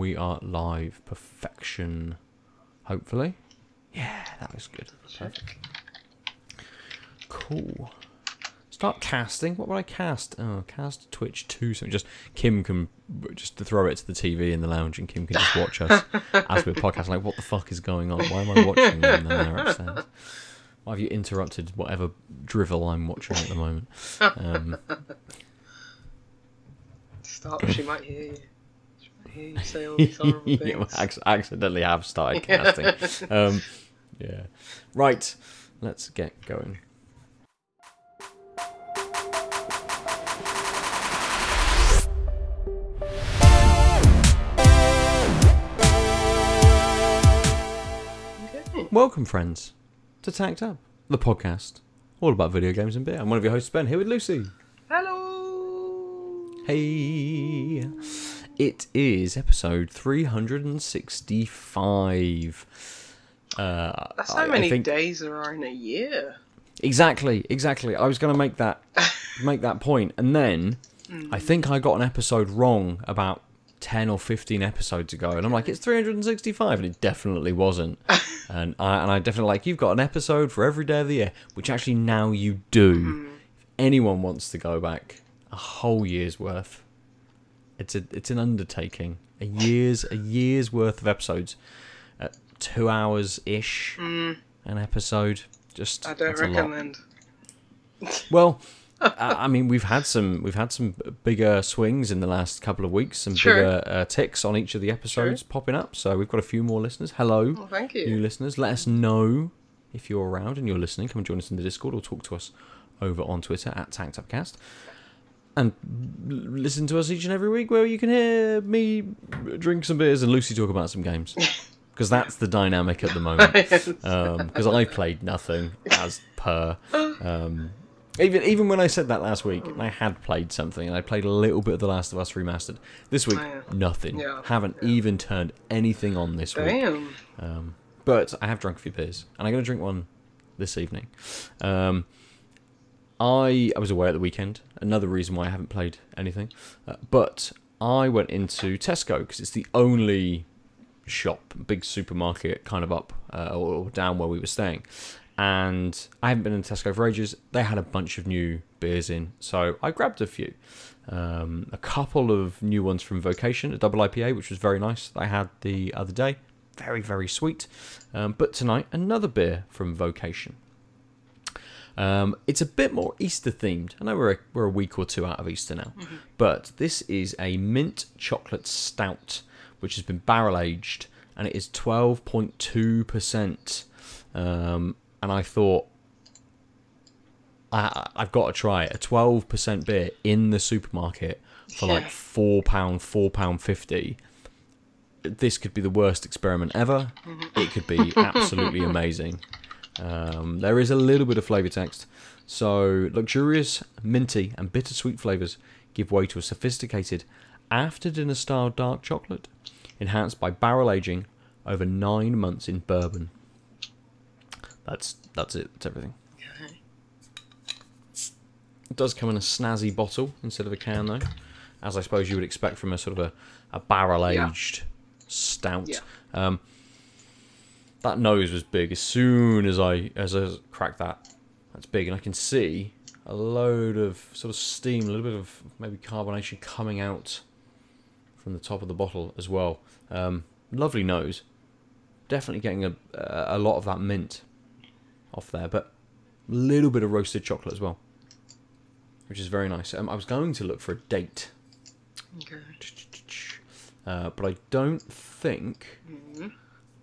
we are live. Perfection. Hopefully. Yeah, that was good. Perfect. Cool. Start casting. What would I cast? Oh, cast Twitch 2. So just Kim can just throw it to the TV in the lounge and Kim can just watch us as we're podcasting. Like, what the fuck is going on? Why am I watching them there upstairs? Why have you interrupted whatever drivel I'm watching at the moment? Um, Stop, she might hear you. She might hear you say all these horrible things. ac- accidentally have started casting. um, yeah. Right. Let's get going. Okay. Welcome, friends, to Tanked Up, the podcast all about video games and beer. I'm one of your hosts, Ben, here with Lucy. Hello. Hey. It is episode 365. Uh, That's how I many think- days there are in a year. Exactly, exactly. I was going to make that make that point, and then I think I got an episode wrong about ten or fifteen episodes ago, and I'm like, it's 365, and it definitely wasn't. and I and I definitely like you've got an episode for every day of the year, which actually now you do. If anyone wants to go back a whole year's worth, it's a it's an undertaking. A year's a year's worth of episodes, at two hours ish an episode. Just I don't that's a lot. recommend. Well, I I mean, we've had some we've had some bigger swings in the last couple of weeks, some Sure. bigger uh, ticks on each of the episodes popping up. So we've got a few more listeners. Hello, Well, thank you. new listeners. Let us know if you're around and you're listening. Come and join us in the Discord or talk to us over on Twitter at TankedUpcast. And listen to us each and every week where you can hear me drink some beers and Lucy talk about some games. Because that's the dynamic at the moment because I played nothing as per. Um, even even when I said that last week, I had played something, and I played a little bit of The Last of Us remastered. This week, Oh, yeah. nothing. Yeah, Haven't even turned anything on this week. Damn. Um, but I have drunk a few beers, and I'm going to drink one this evening. Um, I I was away at the weekend. Another reason why I haven't played anything. Uh, but I went into Tesco because it's the only shop, big supermarket, kind of up uh, or, down where we were staying. And I haven't been in Tesco for ages. They had a bunch of new beers in, so I grabbed a few. Um, a couple of new ones from Vocation, a double IPA, which was very nice. I had the other day, very very sweet. Um, but tonight, another beer from Vocation. Um, it's a bit more Easter themed. I know we're a, we're a week or two out of Easter now, but this is a mint chocolate stout, which has been barrel aged, and it is twelve point two percent. Um, and I thought, I, I've got to try it. A twelve percent beer in the supermarket for like four pound, four pound fifty. This could be the worst experiment ever. It could be absolutely amazing. Um, there is a little bit of flavour text. So, luxurious, minty, and bittersweet flavours give way to a sophisticated after dinner style dark chocolate, enhanced by barrel aging over nine months in bourbon. That's that's it. That's everything. Okay. It does come in a snazzy bottle instead of a can, though, as I suppose you would expect from a sort of a, a barrel aged stout. Yeah. Um, that nose was big as soon as I as I cracked that. That's big, and I can see a load of sort of steam, a little bit of maybe carbonation coming out from the top of the bottle as well. Um, lovely nose, definitely getting a a lot of that mint off there, but a little bit of roasted chocolate as well, which is very nice. Um, I was going to look for a date, Okay. uh, but I don't think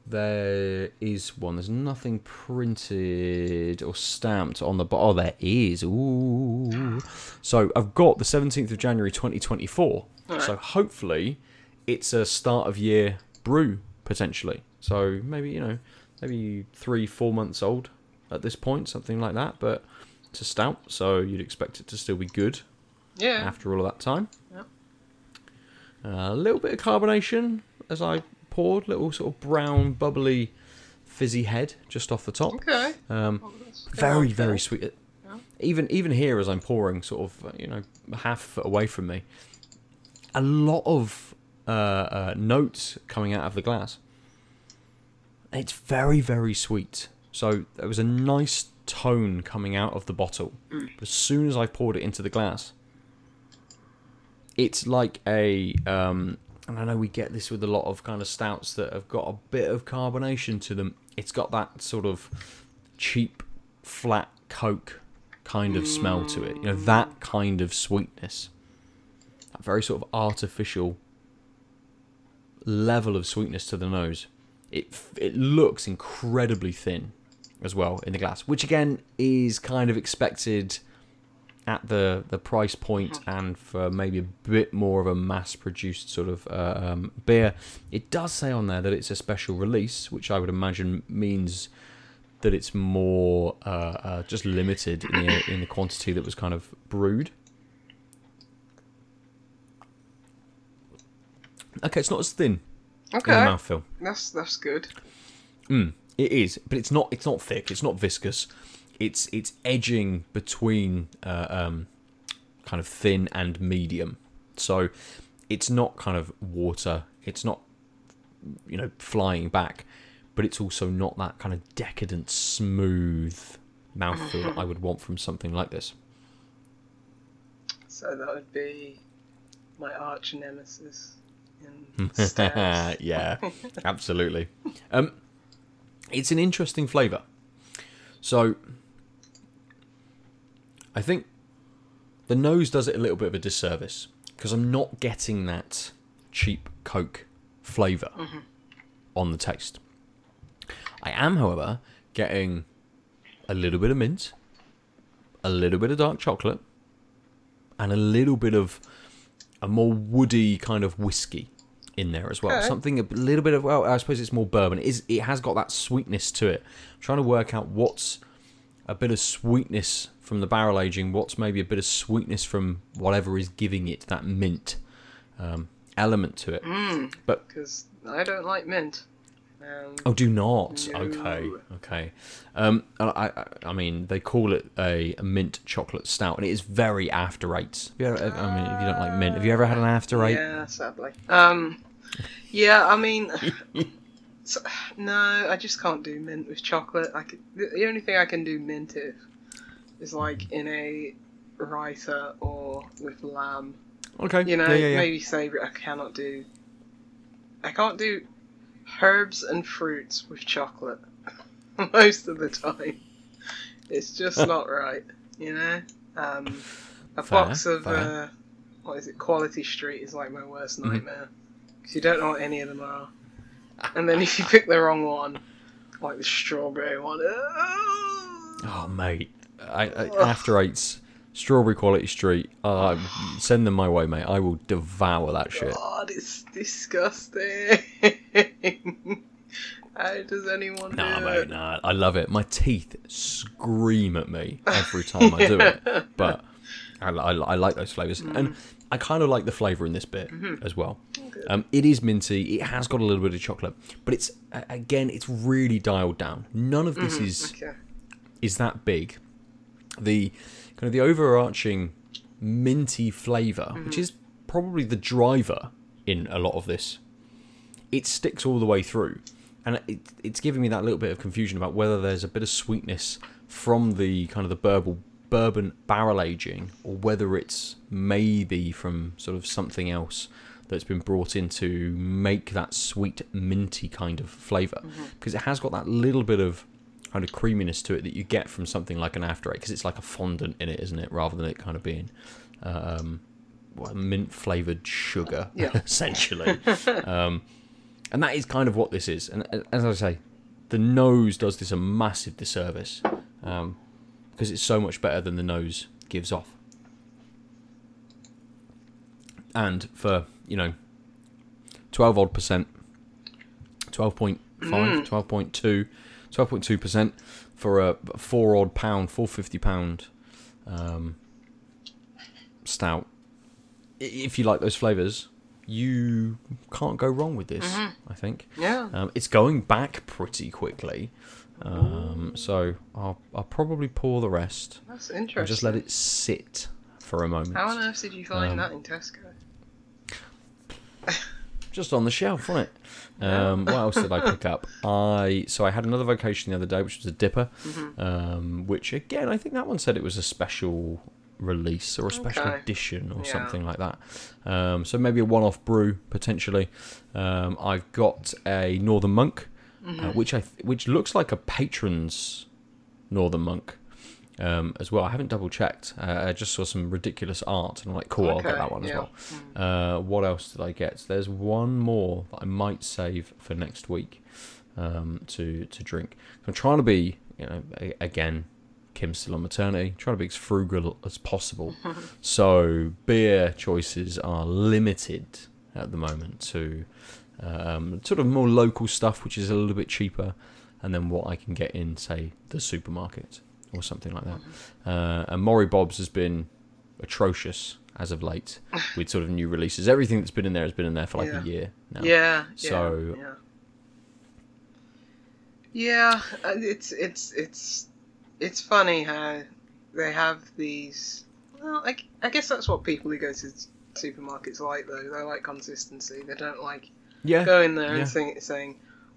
there is one. There's nothing printed or stamped on the bottle. Oh, there is. Ooh. So I've got the 17th of January 2024. So hopefully it's a start of year brew potentially. So maybe, you know, maybe three, four months old at this point, something like that. But it's a stout, so you'd expect it to still be good Yeah. after all of that time. Yep. Uh, a little bit of carbonation as I poured, little sort of brown, bubbly, fizzy head just off the top. Okay. Um, Oh, very, very sweet. Yeah. Even even here, as I'm pouring, sort of uh, you know half a foot away from me, a lot of uh, uh, notes coming out of the glass. It's very, very sweet. So there was a nice tone coming out of the bottle. But as soon as I poured it into the glass, it's like a. Um, and I know we get this with a lot of kind of stouts that have got a bit of carbonation to them. It's got that sort of cheap, flat Coke kind of smell to it. You know, that kind of sweetness. That very sort of artificial level of sweetness to the nose. It it looks incredibly thin as well in the glass, which again is kind of expected at the the price point and for maybe a bit more of a mass produced sort of uh, um, beer. It does say on there that it's a special release, which I would imagine means that it's more uh, uh, just limited in the, in the quantity that was kind of brewed. Okay, it's not as thin in Okay, the mouthfeel. that's that's good. Mm, it is, but it's not. It's not thick. It's not viscous. It's it's edging between uh, um, kind of thin and medium. So it's not kind of water. It's not you know flying back, but it's also not that kind of decadent, smooth mouthfeel that I would want from something like this. So that would be my arch nemesis in yeah, absolutely. Um, it's an interesting flavour. So, I think the nose does it a little bit of a disservice because I'm not getting that cheap Coke flavor mm-hmm. on the taste. I am, however, getting a little bit of mint, a little bit of dark chocolate, and a little bit of a more woody kind of whiskey in there as well. Okay. Something a little bit of well, I suppose it's more bourbon. It is it has got that sweetness to it. I'm trying to work out what's a bit of sweetness from the barrel aging, what's maybe a bit of sweetness from whatever is giving it that mint um, element to it. But Because I don't like mint. Um, Oh, do not. No. Okay, okay. Um, I, I, I mean, they call it a, a mint chocolate stout, and it is very after eights. Have you ever, I mean, if you don't like mint, have you ever had an after eight? Yeah, sadly. Um, yeah, I mean, s- no, I just can't do mint with chocolate. I could, the, only thing I can do mint with is like in a writer or with lamb. Okay. You know, yeah, yeah, yeah. maybe savoury. I cannot do. I can't do herbs and fruits with chocolate most of the time. It's just not right, you know. Um, a Fair, box of uh, what is it? Quality Street is like my worst Mhm. nightmare because you don't know what any of them are, and then if you pick the wrong one, like the strawberry one, oh, Oh, mate. I, I, after eights, strawberry quality street. Uh, send them my way, mate. I will devour that shit. God, it's disgusting. How does anyone Nah, do mate, it? nah. I love it. My teeth scream at me every time I do it. But I, I, I like those flavors, and I kind of like the flavor in this bit as well. Um, it is minty. It has got a little bit of chocolate, but it's again, it's really dialed down. None of this is Okay. is that big. The kind of the overarching minty flavor, which mm-hmm. is probably the driver in a lot of this, it sticks all the way through, and it, it's giving me that little bit of confusion about whether there's a bit of sweetness from the kind of the bourbon bourbon barrel aging, or whether it's maybe from sort of something else that's been brought in to make that sweet minty kind of flavor. Mm-hmm. Because it has got that little bit of kind of creaminess to it that you get from something like an after eight because it's like a fondant in it isn't it? Rather than it kind of being um well, mint flavored sugar Yeah. essentially. Um and that is kind of what this is. And as i say the nose does this a massive disservice um because it's so much better than the nose gives off. And for you know 12 odd percent 12.5 12.2 12.2 percent for a four odd pound 450 pound um, stout if you like those flavors you can't go wrong with this i think Yeah. um, it's going back pretty quickly um, so I'll, I'll probably pour the rest That's interesting. just let it sit for a moment How on earth did you find Um, that in Tesco? just on the shelf, wasn't it? Um, what else did I pick up? I so I had another vocation the other day, which was a dipper, Mm-hmm. um, which again I think that one said it was a special release or a special Okay. edition or Yeah. something like that. Um, so maybe a one-off brew potentially. Um, I've got a Northern Monk, Mm-hmm. uh, which I th- which looks like a patron's Northern Monk. Um, as well, I haven't double checked. Uh, I just saw some ridiculous art, and I'm like, cool, I'll get that one as yeah. well. Uh, what else did I get? There's one more that I might save for next week um, to to drink. I'm trying to be, you know, a- again, Kim's still on maternity. Trying to be as frugal as possible. so beer choices are limited at the moment to um, sort of more local stuff, which is a little bit cheaper, and then what I can get in, say, the supermarket or something like that. Uh, and Maury Bob's has been atrocious as of late with sort of new releases. Everything that's been in there has been in there for like Yeah. a year now. Yeah. yeah, So- yeah, yeah, uh, it's it's it's it's funny how they have these. Well, I, I guess that's what people who go to supermarkets like though. They like consistency. They don't like Yeah. going there yeah. and sing, saying,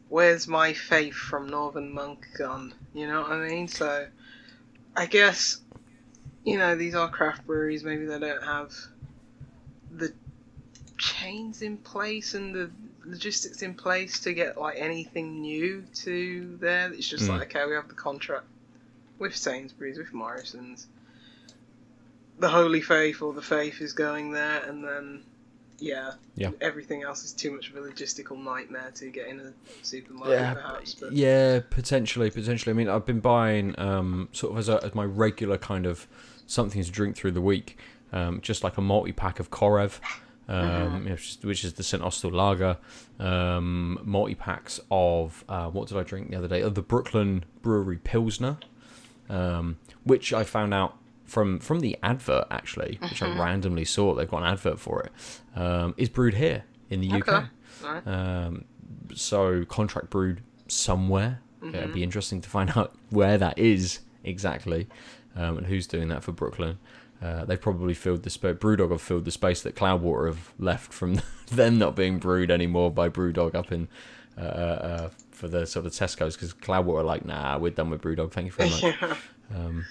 "Where's my faith from Northern Monk gone?" You know what I mean? So, I guess, you know, these are craft breweries. Maybe they don't have the chains in place and the logistics in place to get like anything new to there. It's just Mm. like, okay, we have the contract with Sainsbury's, with Morrison's. The Holy Faith or the Faith is going there, and then yeah, Yeah. everything else is too much of a logistical nightmare to get in a supermarket, Yeah, perhaps. But Yeah, potentially, potentially. I mean, I've been buying um, sort of as, a, as my regular kind of something to drink through the week, um, just like a multi pack of Korev, um, you know, which, is, which is the St Austell Lager, um, multi packs of uh, what did I drink the other day? Oh, the Brooklyn Brewery Pilsner, um, which I found out from from the advert actually, which I randomly saw. They've got an advert for it. Um, is brewed here in the UK. Okay. Right. Um, so contract brewed somewhere. Yeah, It'd be interesting to find out where that is exactly, um, and who's doing that for Brooklyn. Uh, they probably filled the space. Brewdog have filled the space that Cloudwater have left from them not being brewed anymore by Brewdog up in uh, uh, for the sort of Tesco's because Cloudwater are like, nah, we're done with Brewdog. Thank you very much. yeah. Um,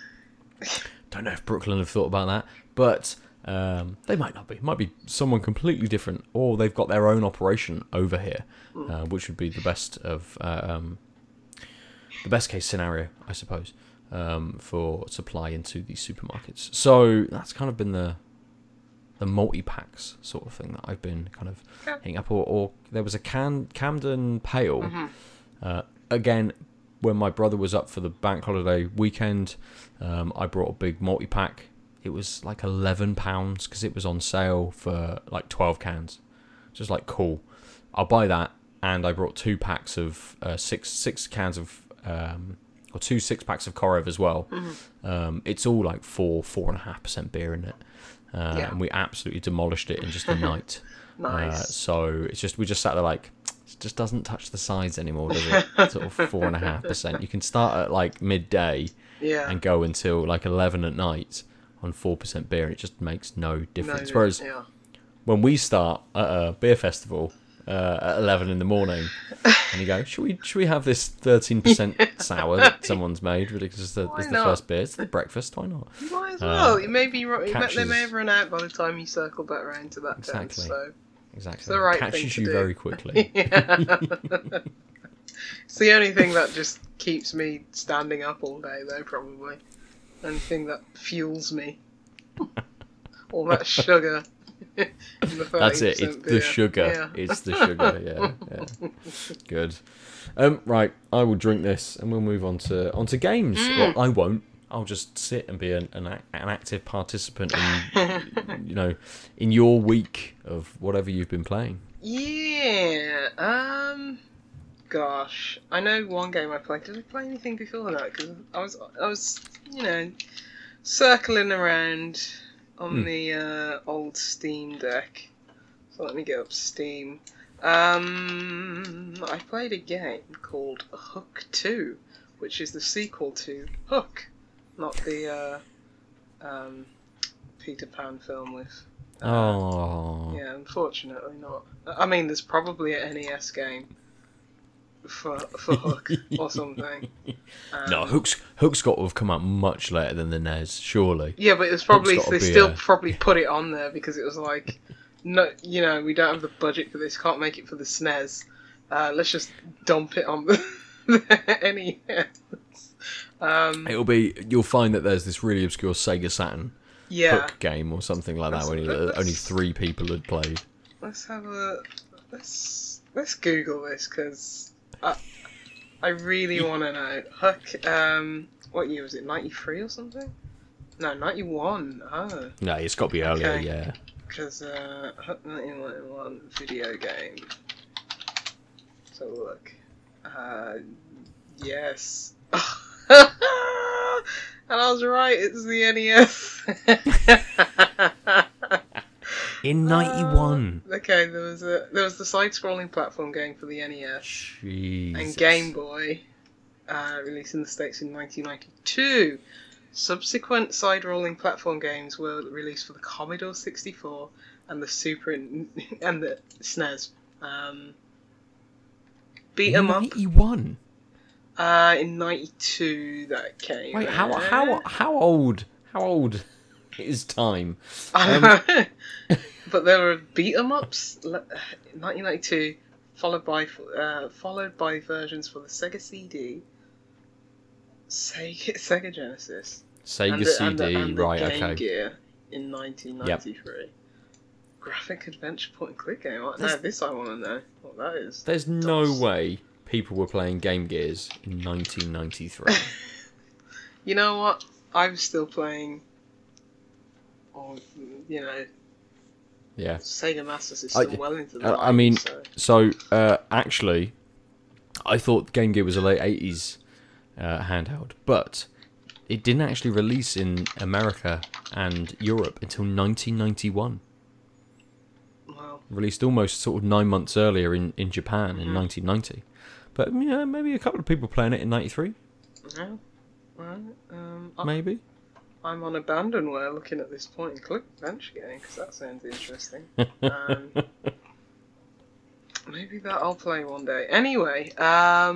don't know if Brooklyn have thought about that, but um, they might not be. Might be someone completely different, or they've got their own operation over here, uh, which would be the best of uh, um, the best case scenario, I suppose, um, for supply into these supermarkets. So that's kind of been the the multi packs sort of thing that I've been kind of hitting up. Or, or there was a can Camden Pale. Mhm. Uh, again, when my brother was up for the bank holiday weekend, um, I brought a big multi pack. It was like eleven pounds because it was on sale for like twelve cans. Just like cool, I'll buy that. And I brought two packs of uh, six six cans of um, or two six packs of Korev as well. Um, it's all like four four and a half percent beer in it, uh, Yeah. and we absolutely demolished it in just a night. Uh, Nice. so it's just we just sat there like it just doesn't touch the sides anymore, does it? sort of four and a half percent. You can start at like midday yeah. and go until like eleven at night on four percent beer. And it just makes no difference. No, Whereas yeah. when we start at a beer festival uh, at eleven in the morning, and you go, should we should we have this thirteen percent sour that someone's made? Because it's the, the first beer. It's the breakfast. Why not? You might as Uh, well. it may be. ru- They may have run out by the time you circle back around to that Exactly. So Exactly. the right Catches you do. very quickly. it's the only thing that just keeps me standing up all day, though. Probably. Only thing that fuels me. all that sugar. That's it. 30% It's the sugar. Yeah. It's the sugar. Yeah, yeah. Good. Um, right. I will drink this, and we'll move on to onto games. Mm. Well, I won't. I'll just sit and be an, an, an active participant in, you know, in your week of whatever you've been playing. Yeah. Um. Gosh, I know one game I played. Did I play anything before that? Because I was, I was, you know, circling around on Hmm. the uh, old Steam deck. So let me get up Steam. Um, I played a game called Hook Two, which is the sequel to Hook, not the uh, um, Peter Pan film with Oh. Yeah, unfortunately not. I mean, there's probably an NES game for for Hook or something. Um, No, Hook's Hook's got to have come out much later than the NES, surely. Yeah, but it was probably they still a- probably put it on there because it was like, no, you know, we don't have the budget for this. Can't make it for the SNES. Uh, let's just dump it on the, the NES. Um, It'll be you'll find that there's this really obscure Sega Saturn yeah, Hook game or something like that where only, three people had played. let's have a let's let's Google this because I I really want to know. Hook, um, what year was it? Ninety three or something? No, ninety one. Oh. No, it's got to be earlier, Okay. yeah. Because uh, Hook 1991 video game. So look, uh, yes, and I was right. It's the NES. In '91. okay, there was a there was the side-scrolling platform game for the NES Jesus. and Game Boy, uh, released in the states in 1992. Subsequent side-rolling platform games were released for the Commodore 64 and the Super and the SNES. Um, beat 'em up '91. Uh, in '92 that came. Wait, how how how old? How old is time? Um, but there were beat 'em ups, le- 1992, followed by uh, followed by versions for the Sega CD, Sega, Sega Genesis, Sega and the, CD, and the, and the right? Game Okay. Gear in 1993. Graphic adventure point and click game. What- Now this I want to know what that is. There's no way people were playing Game Gears in 1993. You know what? I'm still playing. Or you know, yeah. Sega Master System I- well into the I- I mean- so. So uh, actually, I thought Game Gear was a late 80s uh, handheld, but it didn't actually release in America and Europe until 1991. Well, Released almost sort of nine months earlier in, in Japan in Mhm. 1990. But yeah, maybe a couple of people playing it in 93, yeah. Right. Um, maybe. I'm on Abandonware looking at this point and click bench game because that sounds interesting. Um, maybe that I'll play one day. Anyway, um,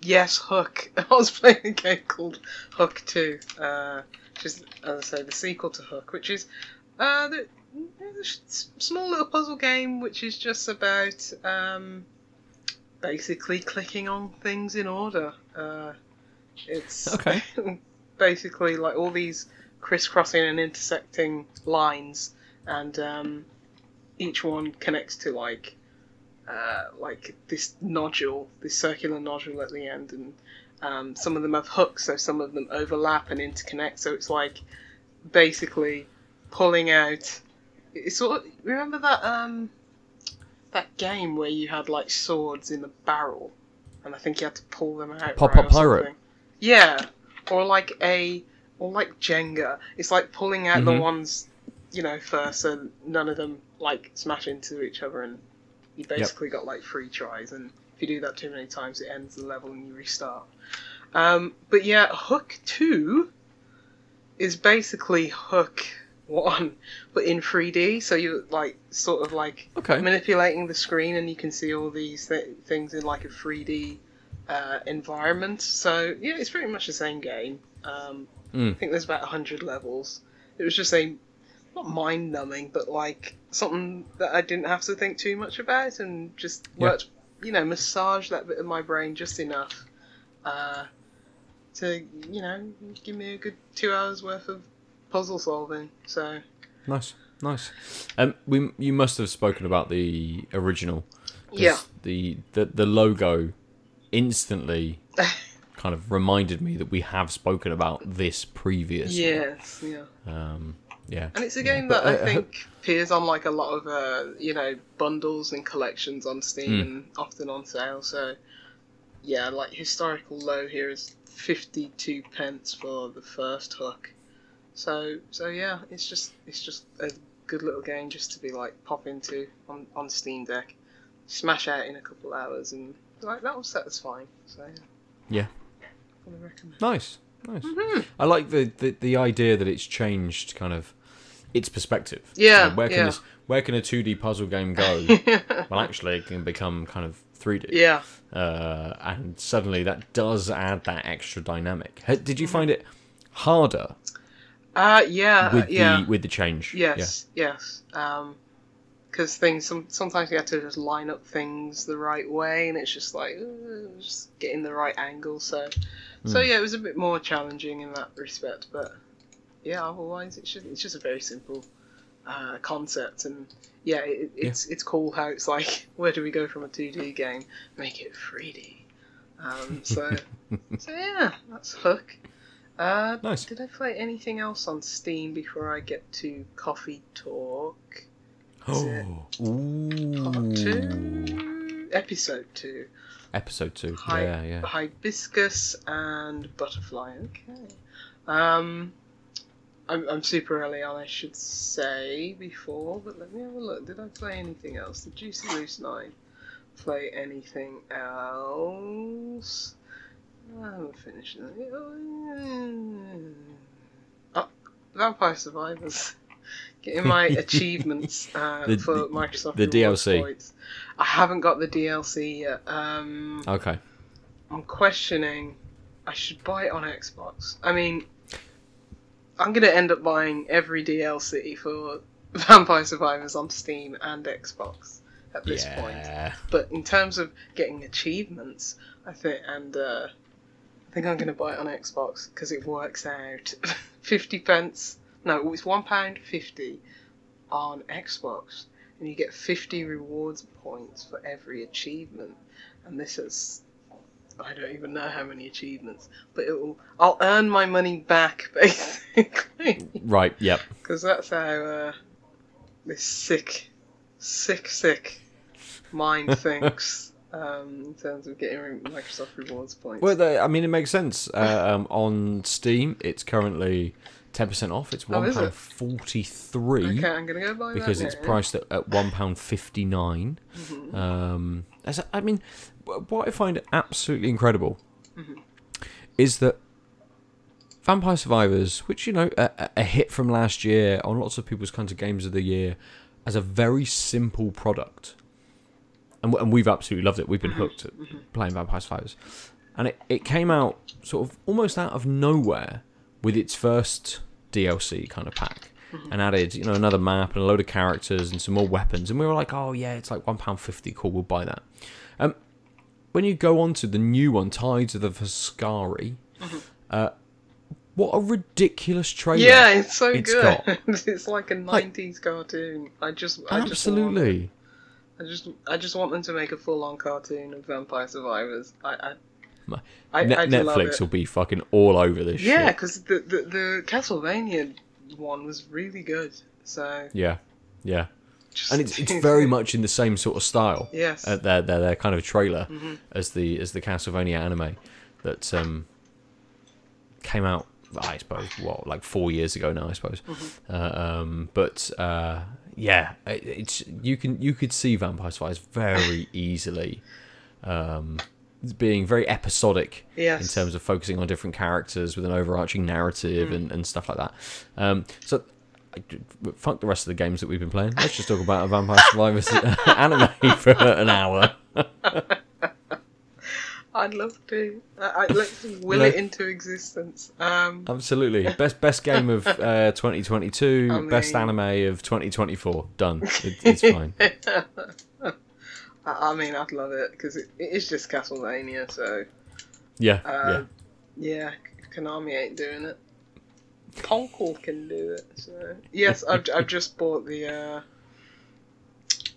yes, Hook. I was playing a game called Hook 2, uh, which is, as I say, the sequel to Hook, which is uh, the, the small little puzzle game which is just about um, basically clicking on things in order. Uh, it's Okay. basically like all these crisscrossing and intersecting lines, and um, each one connects to like uh, like this nodule, this circular nodule at the end, and um, some of them have hooks, so some of them overlap and interconnect. So it's like basically pulling out. It's sort of, remember that um that game where you had like swords in a barrel, and I think you had to pull them out. Pop right, Up Pirate. Yeah, or like a or like Jenga. It's like pulling out the Mhm. ones you know first, so none of them like smash into each other, and you basically got like three tries. And if you do that too many times, it ends the level and you restart. Um, but yeah, Hook Two is basically Hook One, but in 3D. So you're like sort of like Okay. manipulating the screen, and you can see all these th- things in like a 3D uh, environment. So yeah, it's pretty much the same game. Um, Mm. I think there's about hundred levels. It was just a not mind numbing, but like something that I didn't have to think too much about, and just Yeah. worked, you know, massage that bit of my brain just enough uh, to you know give me a good two hours worth of puzzle solving. So Nice, nice. Um, we you must have spoken about the original. yeah, The, the the logo instantly kind of reminded me that we have spoken about this previously. yes, yeah. Um, yeah. And it's a Yeah, game but, that I uh, think appears on like a lot of uh, you know bundles and collections on Steam Mm. and often on sale. So yeah, like historical low here is fifty two pence for the first hook. So so yeah, it's just it's just a good little game just to be like pop into on on Steam Deck, smash out in a couple hours and like that was satisfying. So yeah. Yeah. Nice, nice. Mhm. I like the, the the idea that it's changed kind of its perspective. Yeah, You know, where can yeah. this, where can a two D puzzle game go? well, actually, it can become kind of three D. yeah. Uh, and suddenly that does add that extra dynamic. Did you find it harder Uh, yeah, with yeah. the with the change? Yes, yes. um, Because things some, sometimes you have to just line up things the right way, and it's just like uh, just getting the right angle. So, so Hmm. yeah, it was a bit more challenging in that respect. But yeah, otherwise it's just it's just a very simple uh, concept, and yeah, it, it's it's cool how it's like where do we go from a two D game, make it three D. Um, so so yeah, that's Hook. Uh, Nice. Did I play anything else on Steam before I get to Coffee Talk? Is Oh, Ooh. Part two, episode two. Episode two. Hi- Yeah, yeah. Hibiscus and butterfly. Okay. Um, I'm, I'm super early on, I should say before, but let me have a look. Did I play anything else? Did Juicy Loose Nine play anything else? I haven't finished it. Oh, Vampire Survivors. Getting my achievements uh, The- for Microsoft the DLC. Points. I haven't got the DLC yet. Um, Okay. I'm questioning. I should buy it on Xbox. I mean, I'm gonna end up buying every DLC for Vampire Survivors on Steam and Xbox at this point. yeah. But in terms of getting achievements, I think, and uh, I think I'm gonna buy it on Xbox because it works out. Fifty pence. No, it's one pound fifty on Xbox, and you get fifty rewards points for every achievement. And this is. I don't even know how many achievements, but it will. I'll earn my money back basically, Right. Yep. because that's how uh, this sick, sick, sick mind thinks um, in terms of getting Microsoft rewards points. Well, the, I mean, it makes sense. Uh, um, on Steam, it's currently ten percent off. It's Oh, one pound forty three okay, I'm gonna go buy it. because that it's now. priced at, at one pound fifty nine. Mhm. Um, as I I mean, what I find absolutely incredible Mhm. is that Vampire Survivors, which you know, a, a- a hit from last year on lots of people's kinds of games of the year, as a very simple product, and, and we've absolutely loved it. We've been hooked at playing Vampire Survivors, and it, it came out sort of almost out of nowhere with its first DLC kind of pack. And added, you know, another map and a load of characters and some more weapons, and we were like, "Oh yeah, it's like one pound fifty. Cool, we'll buy that." Um, when you go on to the new one, Tides of the Foscari, uh, what a ridiculous trailer! Yeah, it's so it's good. it's like a Like- '90s cartoon. I just, I just absolutely. I just, I just want them to make a full-on cartoon of Vampire Survivors. I, I, I, Ne- I Netflix will be fucking all over this Yeah, because the, the the Castlevania one was really good. So Yeah, yeah, just and it's it's very much in the same sort of style. yes. Uh, their, their their kind of trailer Mhm. as the as the Castlevania anime that um came out. I suppose what like four years ago now. I suppose, Mm-hmm. uh, um, but uh, yeah, it's you can you could see Vampire Survivors very easily. Um, being very episodic yes. in terms of focusing on different characters with an overarching narrative Mm. and, and stuff like that. Um, so, fuck the rest of the games that we've been playing. Let's just talk about a Vampire Survivors anime for an hour. I'd love to. I, I'd like to will No. it into existence. Um, Absolutely, best best game of uh, 2022, I best mean- anime of 2024. Done. It, it's fine. I, I mean, I'd love it because it, it is just Castlevania. So Yeah, uh, yeah, Konami ain't doing it. Poncle can do it. So yes, I've I've just bought the uh,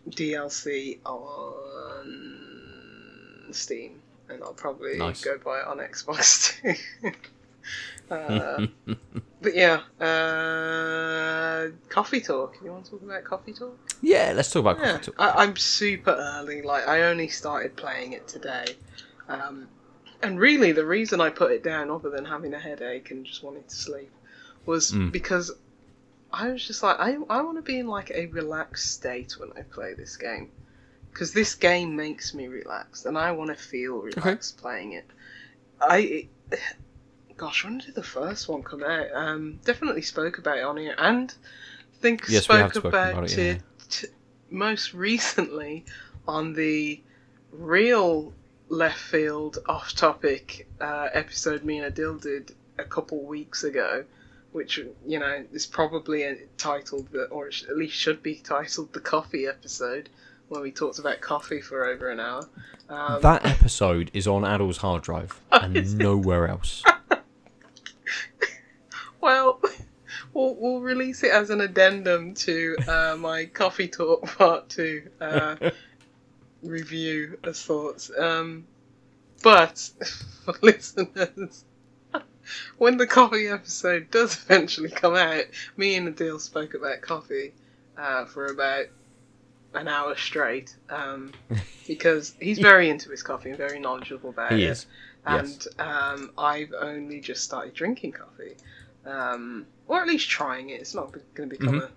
DLC on Steam, and I'll probably Nice. go buy it on Xbox too. uh, but yeah, uh, coffee talk. You want to talk about coffee talk? yeah. Let's talk about Yeah, Coffee Talk. I, I'm super early. Like I only started playing it today, um, and really the reason I put it down, other than having a headache and just wanting to sleep, was Mm. because I was just like, I I want to be in like a relaxed state when I play this game, because this game makes me relaxed, and I want to feel relaxed playing it. I. It, Gosh, when did the first one come out? Um, definitely spoke about it on here, and think Yes, spoke about, about it, it t- most recently on the real left field off topic uh, episode me and Adil did a couple weeks ago, which you know is probably titled the, or at least should be titled the coffee episode, where we talked about coffee for over an hour. Um, that episode is on Adil's hard drive and nowhere else. Well, we'll we'll release it as an addendum to uh, my coffee talk part two uh, review of thoughts. Um, but for listeners, when the coffee episode does eventually come out, me and Adil spoke about coffee uh, for about an hour straight um, because he's very into his coffee and very knowledgeable about He it is. and Yes. um, I've only just started drinking coffee, um, or at least trying it. It's not going to become Mhm. a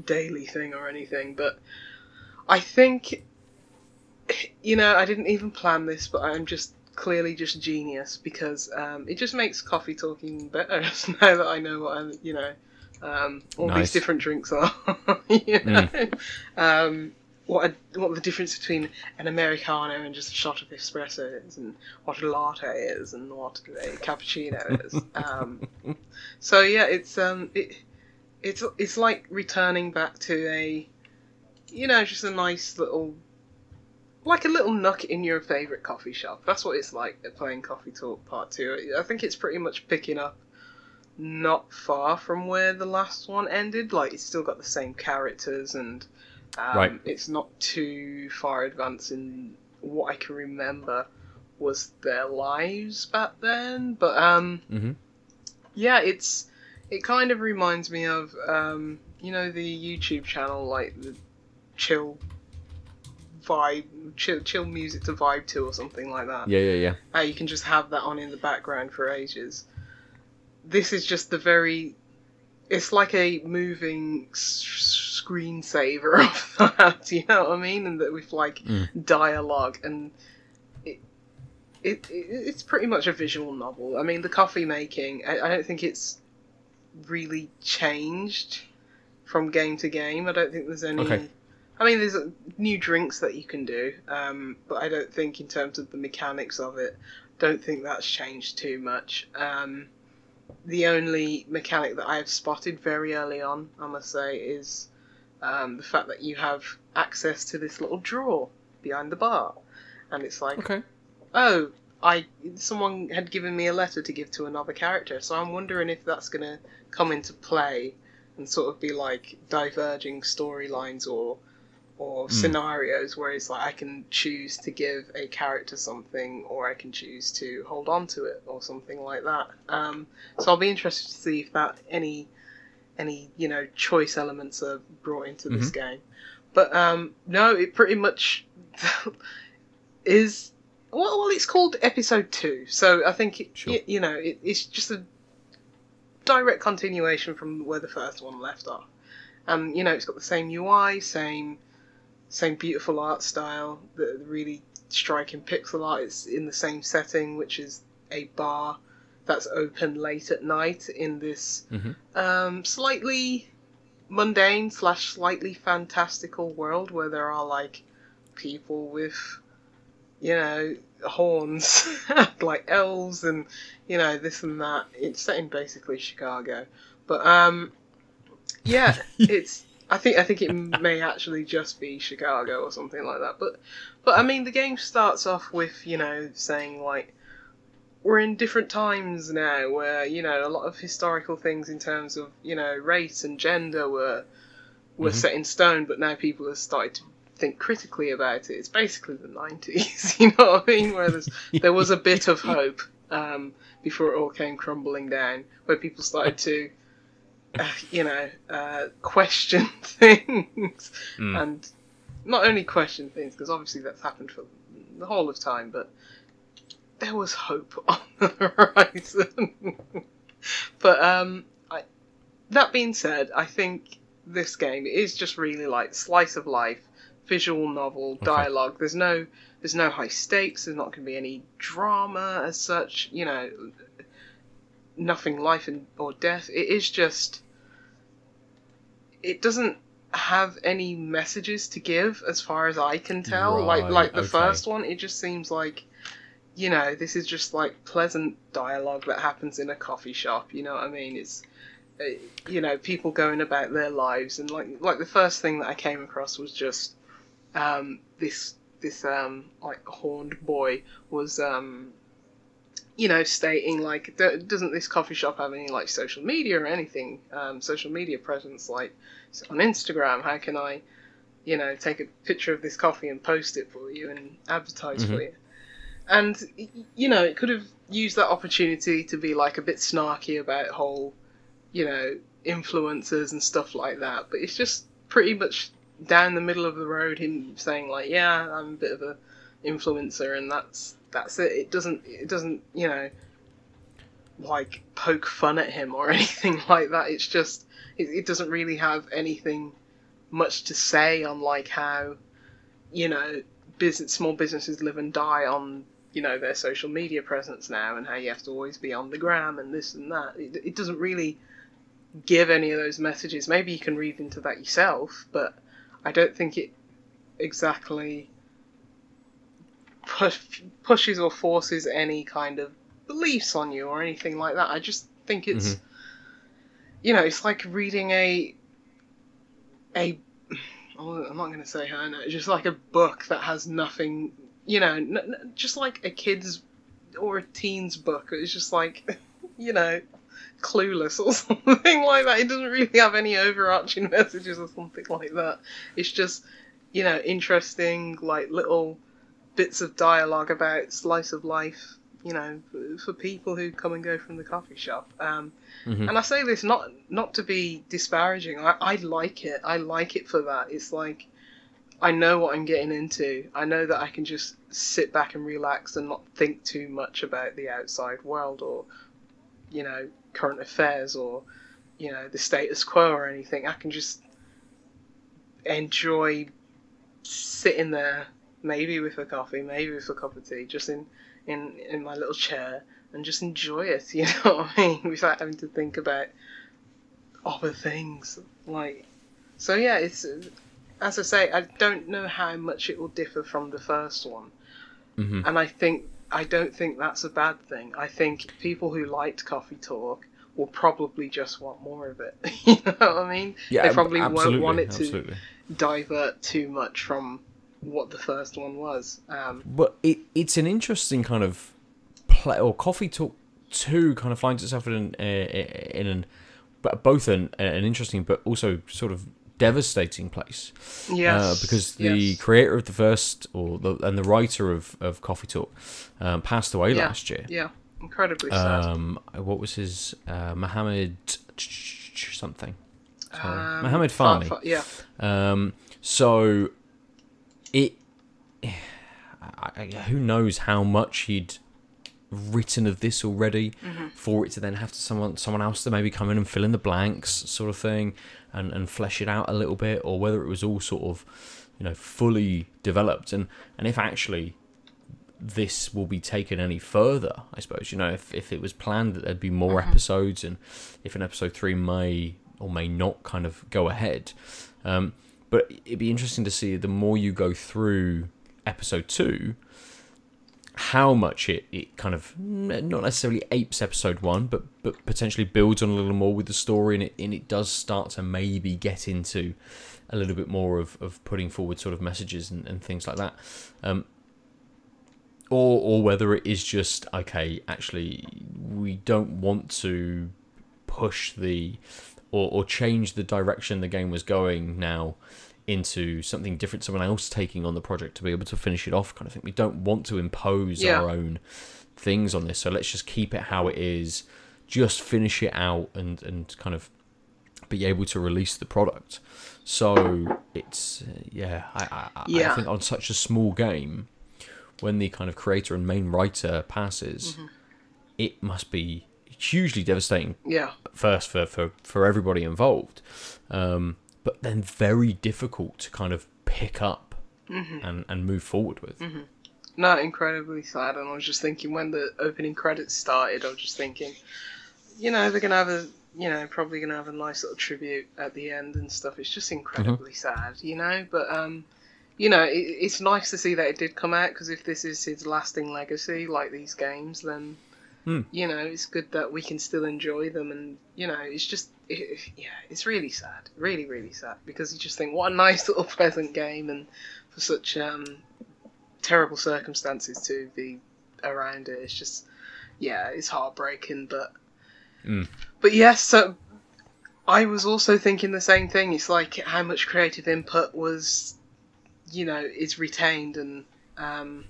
daily thing or anything, but I think, you know, I didn't even plan this, but I'm just clearly just genius because um, it just makes coffee talking better now that I know what I'm, you know, um, all Nice. these different drinks are. you know? um, what a, what the difference between an americano and just a shot of espresso is, and what a latte is, and what a cappuccino is. um, so yeah, it's um, it, it's it's like returning back to a, you know, just a nice little, like a little nook in your favorite coffee shop. That's what it's like playing Coffee Talk Part Two. I think it's pretty much picking up. Not far from where the last one ended. Like it's still got the same characters and um, Right. It's not too far advanced in what I can remember was their lives back then, but um, hmm yeah, it's it kind of reminds me of um, you know the YouTube channel like the chill vibe, chill chill music to vibe to or something like that. Yeah, yeah, yeah. Uh, you can just have that on in the background for ages. This is just the very. It's like a moving s- screensaver of that, you know what I mean? And that with like Mm. dialogue and. It, it, it, it's pretty much a visual novel. I mean, the coffee making, I, I don't think it's really changed from game to game. I don't think there's any. Okay. I mean, there's uh, new drinks that you can do, um, but I don't think in terms of the mechanics of it, don't think that's changed too much. Um, the only mechanic that I have spotted very early on, I must say, is um, the fact that you have access to this little drawer behind the bar, and it's like, Okay. oh, I someone had given me a letter to give to another character, so I'm wondering if that's gonna come into play and sort of be like diverging storylines or or Mm. scenarios where it's like I can choose to give a character something or I can choose to hold on to it or something like that. Um, so I'll be interested to see if that any any you know choice elements are brought into this game. But um, no, it pretty much is well, well, it's called episode two, so I think it, Sure. y- you know it, it's just a direct continuation from where the first one left off. And you know, it's got the same UI, same same beautiful art style, the really striking pixel art. It's in the same setting, which is a bar that's open late at night in this Mhm. um, slightly mundane slash slightly fantastical world where there are like people with you know horns like elves and you know this and that it's set in basically chicago but um yeah it's i think i think it may actually just be chicago or something like that but but i mean the game starts off with you know saying like we're in different times now where you know a lot of historical things in terms of you know race and gender were were Mhm. set in stone but now people have started to think critically about it it's basically the 90s you know what i mean where there's, there was a bit of hope um, before it all came crumbling down where people started to you know uh, question things. Mm. and not only question things because obviously that's happened for the whole of time but there was hope on the horizon. But um I, that being said i think this game is just really like slice of life visual novel Okay. dialogue. There's no there's no high stakes. There's not going to be any drama as such you know nothing life and or death. It is just it doesn't have any messages to give as far as I can tell. like Right, like the okay. first one, it just seems like you know, this is just like pleasant dialogue that happens in a coffee shop, you know what I mean? It's uh, you know, people going about their lives and like like the first thing that I came across was just um this this um like horned boy was um you know stating like "D- doesn't this coffee shop have any like social media or anything? Um social media presence like on Instagram. How can I you know take a picture of this coffee and post it for you and advertise for Mhm. you? And you know it could have used that opportunity to be like a bit snarky about whole you know influencers and stuff like that. But it's just pretty much down the middle of the road him saying like yeah i'm a bit of a influencer and that's that's it it doesn't it doesn't you know like poke fun at him or anything like that. It's just it, it doesn't really have anything much to say on like how you know business small businesses live and die on you know their social media presence now and how you have to always be on the gram and this and that. It, it doesn't really give any of those messages. Maybe you can read into that yourself but i don't think it exactly push, pushes or forces any kind of beliefs on you or anything like that. I just think it's Mhm. you know it's like reading a a oh, i'm not going to say her no it's just like a book that has nothing you know n- n- just like a kid's or a teen's book. It's just like you know clueless or something like that. It doesn't really have any overarching messages or something like that. It's just you know interesting like little bits of dialogue about slice of life you know for, people who come and go from the coffee shop um, Mhm. and I say this not not to be disparaging. I, I like it. I like it for that. It's like I know what I'm getting into. I know that I can just sit back and relax and not think too much about the outside world or you know current affairs or you know the status quo or anything. I can just enjoy sitting there, maybe with a coffee, maybe with a cup of tea, just in in in my little chair and just enjoy it. You know what I mean? Without having to think about other things. Like, so yeah, it's as I say, I don't know how much it will differ from the first one, Mhm. and I think I don't think that's a bad thing. I think people who liked Coffee Talk will probably just want more of it. you know what I mean? Yeah, they probably won't want it to divert too much from what the first one was. Um, But it, it's an interesting kind of play, or Coffee Talk Two kind of finds itself in an, uh, in an, but both an an interesting but also sort of devastating place. yes, uh, because the yes. creator of the first or the, and the writer of, of Coffee Talk um, passed away Yeah. last year. yeah, incredibly sad. Um, what was his uh, Mohammed something? Sorry, Um, Mohammed Fa- Fahmi. Fa- yeah, Um, so it, I, I- who knows how much he'd written of this already Mm-hmm. for it to then have to someone someone else to maybe come in and fill in the blanks sort of thing and and flesh it out a little bit or whether it was all sort of you know fully developed and and if actually this will be taken any further i suppose you know if, if it was planned that there'd be more episodes and if an episode 3 may or may not kind of go ahead um, but it'd be interesting to see the more you go through episode 2 how much it, it kind of not necessarily apes episode one, but but potentially builds on a little more with the story, and it and it does start to maybe get into a little bit more of, of putting forward sort of messages and, and things like that. Um, or or whether it is just okay, actually we don't want to push the or, or change the direction the game was going now into something different, someone else taking on the project to be able to finish it off, kind of thing. We don't want to impose Yeah. our own things on this, so let's just keep it how it is, just finish it out, and and kind of be able to release the product. So it's uh, yeah, I I, I think on such a small game, when the kind of creator and main writer passes, Mm-hmm. it must be hugely devastating yeah, first for for, for everybody involved, um, but then very difficult to kind of pick up Mm-hmm. and and move forward with. no, incredibly sad. And I was just thinking when the opening credits started, I was just thinking, you know, they're gonna have a you know, probably gonna have a nice little tribute at the end and stuff. It's just incredibly sad, you know. But um, you know, it, it's nice to see that it did come out because if this is his lasting legacy, like these games, then Hmm. you know, it's good that we can still enjoy them. And you know, it's just, it, yeah, it's really sad, really, really sad because you just think, what a nice little pleasant game, and for such um, terrible circumstances to be around it, it's just, yeah, it's heartbreaking, but. Mm. But yes, so I was also thinking the same thing. It's like how much creative input was, you know, is retained, and um,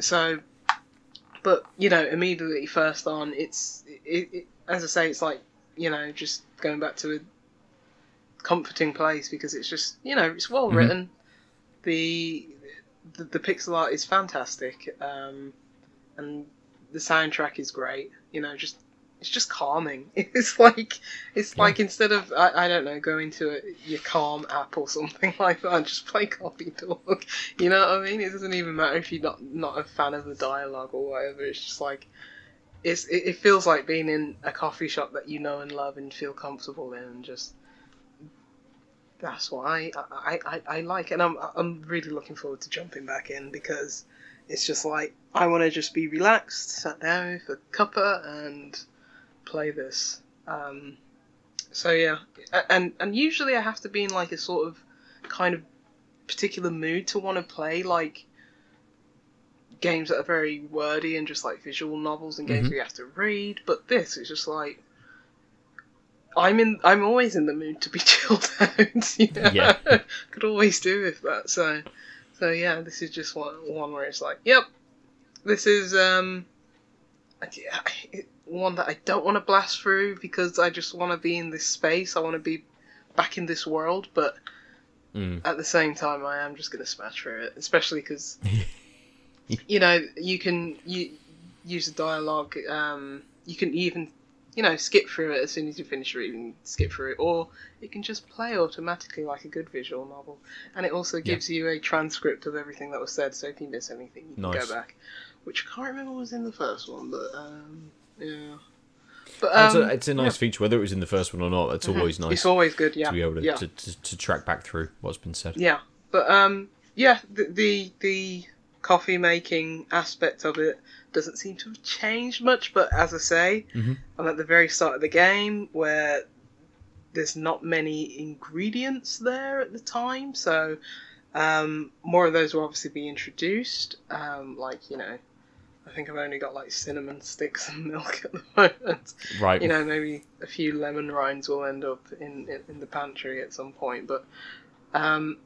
so. But you know, immediately first on, it's it, it, as I say, it's like you know, just going back to a comforting place because it's just you know, it's well Mhm. written. The, the the pixel art is fantastic, um, and the soundtrack is great. You know, just it's just calming. It's like it's Yeah. like instead of I, I don't know going to a, your Calm app or something like that, and just play Coffee Talk. You know what I mean? It doesn't even matter if you're not not a fan of the dialogue or whatever. It's just like it's it, it feels like being in a coffee shop that you know and love and feel comfortable in, and just that's why I I, I, I like it. And I'm I'm really looking forward to jumping back in because it's just like I want to just be relaxed, sat down with a cuppa and play this. Um, so yeah, and and usually I have to be in like a sort of kind of particular mood to want to play like games that are very wordy and just like visual novels and games Mhm. where you have to read. But this is just like I'm in. I'm always in the mood to be chilled out. You know? Yeah. could always do with that. So, so yeah, this is just one one where it's like, yep, this is um, yeah, one that I don't want to blast through because I just want to be in this space. I want to be back in this world, but Mm. at the same time, I am just gonna smash through it, especially because you know you can you use the dialogue. Um, you can even you know skip through it as soon as you finish reading, skip through it, or it can just play automatically like a good visual novel. And it also gives you a transcript of everything that was said, so if you miss anything, you can Nice. go back. Which I can't remember was in the first one, but um, yeah. But it's, um, a, it's a nice feature, whether it was in the first one or not. It's always nice it's always good, yeah. to be able to, yeah. to, to, to track back through what's been said. Yeah, but um, yeah, the, the the coffee making aspect of it doesn't seem to have changed much. But as I say, Mhm. I'm at the very start of the game where there's not many ingredients there at the time, so um, more of those will obviously be introduced. Um, like you know, I think I've only got like cinnamon sticks and milk at the moment Right. you know, maybe a few lemon rinds will end up in, in, in the pantry at some point. But, um,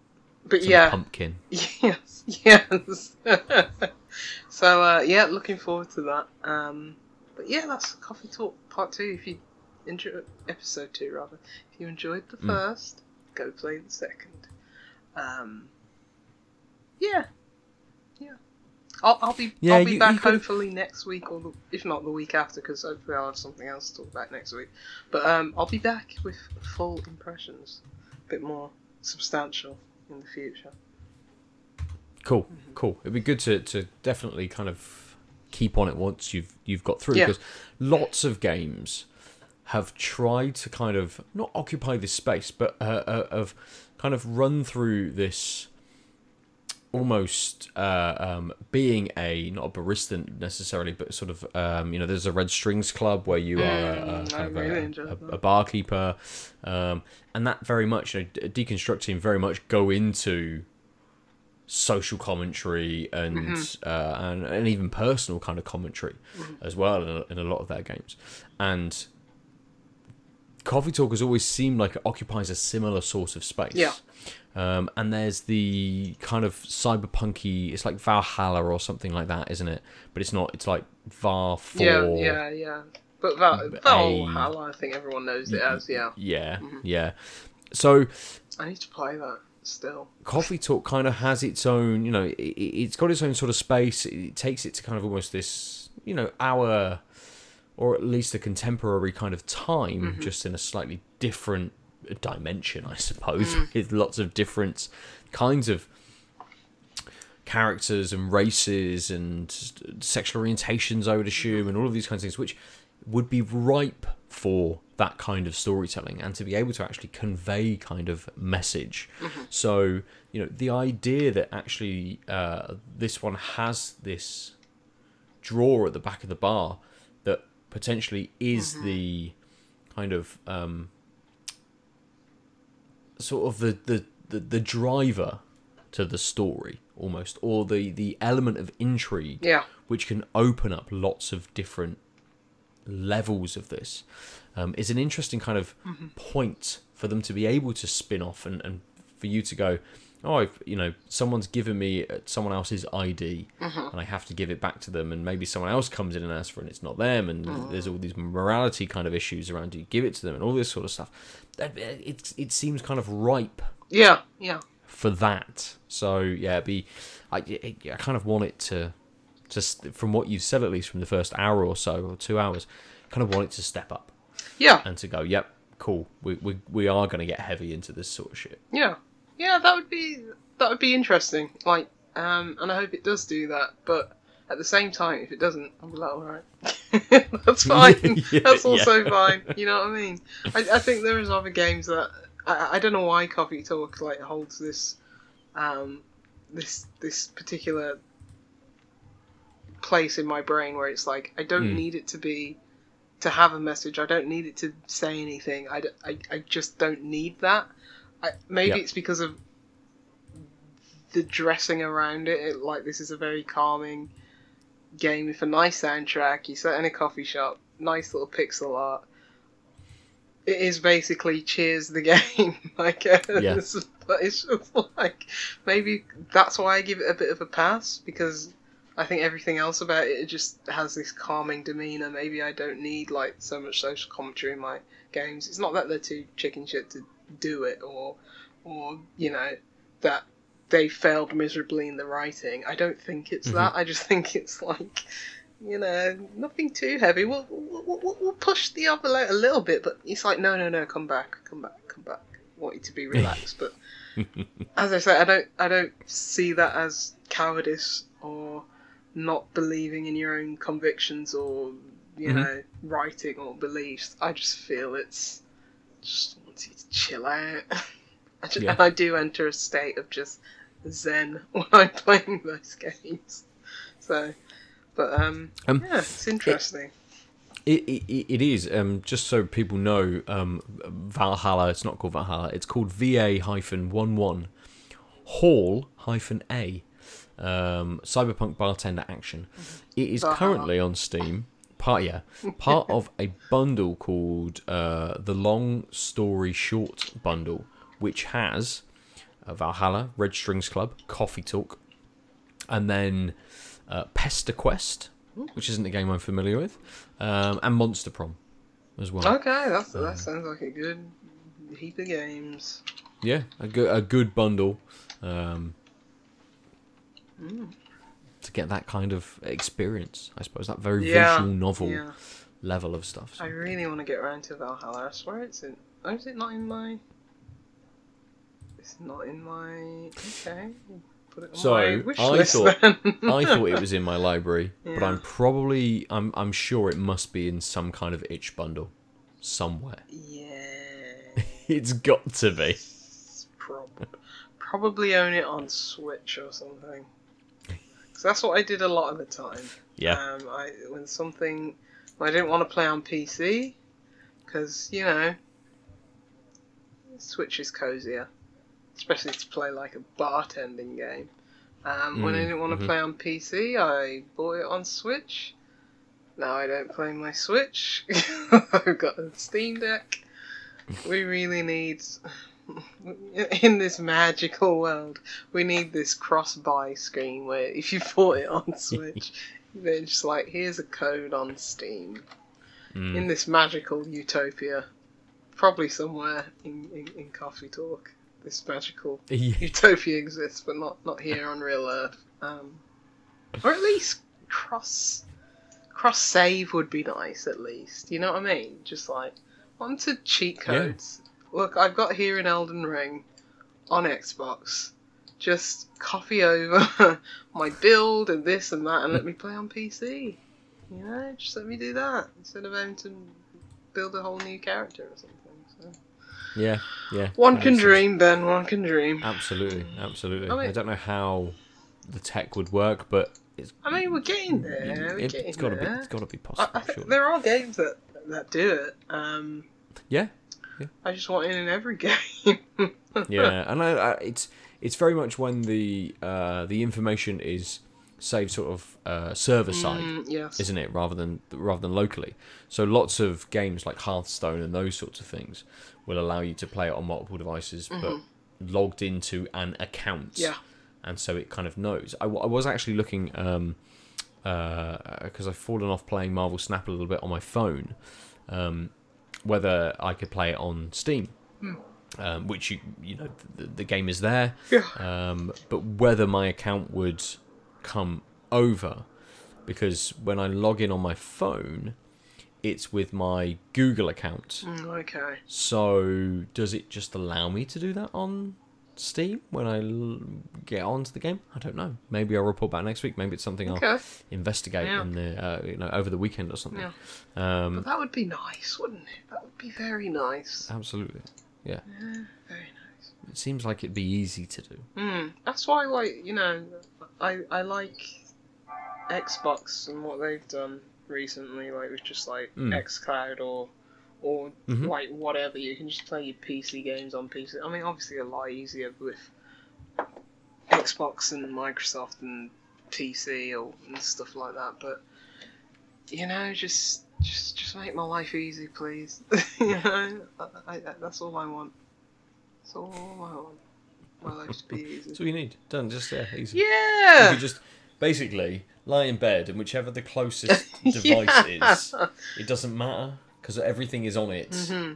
but yeah, Pumpkin. yes, yes. so uh, yeah, looking forward to that. Um, but yeah, that's Coffee Talk Part Two. If you enjoyed episode two, rather, if you enjoyed the Mm. first, go play the second. Um, yeah, yeah. I'll, I'll be Yeah, I'll be you- back you hopefully next week or the, if not the week after because hopefully I'll have something else to talk about next week. But um, I'll be back with full impressions, a bit more substantial in the future. Cool, Mm-hmm. cool. It'd be good to, to definitely kind of keep on it once you've you've got through Yeah. because lots of games have tried to kind of not occupy this space, but uh, uh, have kind of run through this almost uh, um, being a not a barista necessarily, but sort of um, you know there's a Red Strings Club where you are a, a, Mm, I of really a, a, a barkeeper, um, and that very much you know, D- Deconstructeam very much go into social commentary and Mm-hmm. uh, and and even personal kind of commentary as well in a, in a lot of their games, and Coffee Talk has always seemed like it occupies a similar sort of space. Yeah. Um, and there's the kind of cyberpunky. It's like Valhalla or something like that, isn't it? But it's not. It's like Var Four. Yeah, yeah, yeah. But Val- Valhalla, I think everyone knows it as. Yeah, Yeah, Mm-hmm. yeah. So I need to play that still. Coffee Talk kind of has its own, you know, it, it's got its own sort of space. It takes it to kind of almost this, you know, hour or at least a contemporary kind of time, Mm-hmm. just in a slightly different dimension, I suppose, Mm. with lots of different kinds of characters and races and sexual orientations, I would assume, and all of these kinds of things, which would be ripe for that kind of storytelling and to be able to actually convey kind of message. So, you know, the idea that actually uh, this one has this drawer at the back of the bar potentially is the kind of um, sort of the, the, the, the driver to the story almost or the, the element of intrigue Yeah. which can open up lots of different levels of this um, is an interesting kind of point for them to be able to spin off and, and for you to go oh I've, you know someone's given me uh, someone else's id and i have to give it back to them and maybe someone else comes in and asks for it and it's not them and there's all these morality kind of issues around do you give it to them and all this sort of stuff that, it, it seems kind of ripe Yeah. Yeah. for that. So yeah, be I, I I kind of want it to just from what you've said at least from the first hour or so or two hours, kind of want it to step up Yeah. and to go, yep, cool. We we we are going to get heavy into this sort of shit. Yeah, yeah, that would be that would be interesting. Like, um, and I hope it does do that. But at the same time, if it doesn't, be like, all right, that's fine. Yeah, that's also yeah. fine. You know what I mean? I, I think there is other games that I, I don't know why Coffee Talk like holds this, um, this this particular place in my brain where it's like I don't Hmm. need it to be to have a message. I don't need it to say anything. I I just don't need that. I, maybe Yeah. it's because of the dressing around it. it. Like this is a very calming game with a nice soundtrack. You sit in a coffee shop, nice little pixel art. It is basically Cheers the game, I guess. Yeah. But it's just like maybe that's why I give it a bit of a pass because I think everything else about it, it just has this calming demeanor. Maybe I don't need like so much social commentary in my games. It's not that they're too chicken shit to do it, or or you know that they failed miserably in the writing. I don't think it's that. I just think it's like you know nothing too heavy. We'll we'll, we'll, push the envelope a little bit, but it's like no no no come back come back come back. I want you to be relaxed, but as I say, I don't I don't see that as cowardice or not believing in your own convictions or you Mhm. know writing or beliefs. I just feel it's just wants you to chill out. I just, Yeah. I do enter a state of just zen when I'm playing those games. So, but um, Um, yeah, it's interesting. It, it, it is um, just so people know. Um, Valhalla. It's not called Valhalla. It's called VA hyphen one one Hall hyphen A. Um, Cyberpunk Bartender Action. It is Valhalla. currently on Steam. Part yeah, part of a bundle called uh, the Long Story Short bundle, which has uh, Valhalla, Red Strings Club, Coffee Talk, and then uh, Pesterquest, which isn't a game I'm familiar with, um, and Monster Prom as well. Okay, that's, that sounds like a good heap of games. Yeah, a good a good bundle um, to get that kind of experience. I suppose that very Yeah, visual novel Yeah. level of stuff. So. I really want to get around to Valhalla. I swear it's in. Oh, is it not in my? It's not in my. Okay. Put it on So, my I list thought- I thought it was in my library, but I'm probably I'm I'm sure it must be in some kind of itch bundle somewhere. Yeah. It's got to be. Prob- probably own it on Switch or something. 'Cause that's what I did a lot of the time. Yeah. Um, I when something I didn't want to play on PC because you know Switch is cozier, especially to play like a bartending game. Um, when I Mm, didn't want to mhm. play on PC, I bought it on Switch. Now I don't play my Switch. I've got a Steam Deck. We really need in this magical world, we need this cross-buy screen where if you bought it on Switch, they're just like, here's a code on Steam. Mm. In this magical utopia, probably somewhere in, in, in Coffee Talk, this magical Yeah. utopia exists, but not, not here on real Earth. Um, or at least cross cross save would be nice. At least, you know what I mean? Just like onto cheat Yeah. Look, I've got here in Elden Ring on Xbox. Just copy over my build and this and that, and let me play on PC. You know, just let me do that instead of having to build a whole new character or something. So. Yeah, yeah. One can sense. dream, Ben. One can dream. Absolutely, absolutely. I mean- I don't know how the tech would work, but it's I mean, we're getting there. We're it, getting has got to be it's got to be possible. I think surely. there are games that that do it. Um, Yeah, I just want it in every game. yeah, and I, I, it's it's very much when the uh, the information is saved sort of uh, server side, Mm, yes. isn't it, rather than rather than locally. So lots of games like Hearthstone and those sorts of things will allow you to play it on multiple devices, but logged into an account. Mm-hmm. Yeah. and so it kind of knows. I was actually looking um, because I've fallen off playing Marvel Snap a little bit on my phone, um, whether I could play it on Steam, um, which you you know the, the game is there, Yeah. um, but whether my account would come over, because when I log in on my phone, it's with my Google account. Mm, okay. So does it just allow me to do that on Steam when I l- get onto the game? I don't know. Maybe I'll report back next week. Maybe it's something I'll investigate Yeah. in the uh, you know over the weekend or something. Yeah. Um, But that would be nice, wouldn't it? That would be very nice. absolutely. Yeah. Yeah, very nice. It seems like it'd be easy to do. Mm, that's why, like, you know, I I like Xbox and what they've done recently, like with just like Mm. XCloud or or Mhm. like whatever. You can just play your PC games on PC. I mean, obviously a lot easier with Xbox and Microsoft and PC or and stuff like that. But you know, just just just make my life easy, please. you know, I, I, that's all I want. That's all I want. My life to be easy. That's all you need. Done. Just yeah, easy. Yeah. could just basically lie in bed and whichever the closest device is, it doesn't matter because everything is on it. hmm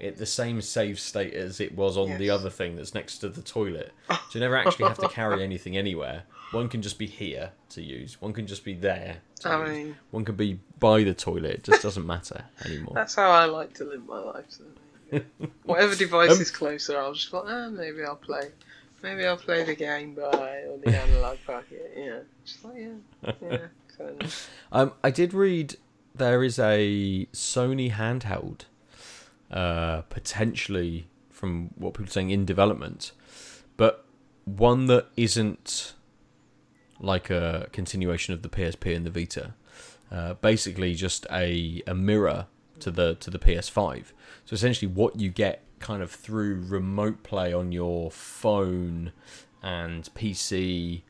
It the same save state as it was on the other thing that's next to the toilet. So you never actually have to carry anything anywhere. One can just be here to use. One can just be there. To I use. mean, One can be by the toilet. It just doesn't matter anymore. that's how I like to live my life. So go. Whatever device Um, is closer, I'll just like, ah, maybe I'll play. Maybe I'll play the Game Boy or the Analogue Pocket. Yeah, just like yeah, yeah. Kind of. Um, I did read there is a Sony handheld, uh, potentially from what people are saying in development, but one that isn't like a continuation of the PSP and the Vita. Uh, basically, just a, a mirror to the to the PS5. So essentially, what you get kind of through remote play on your phone and PC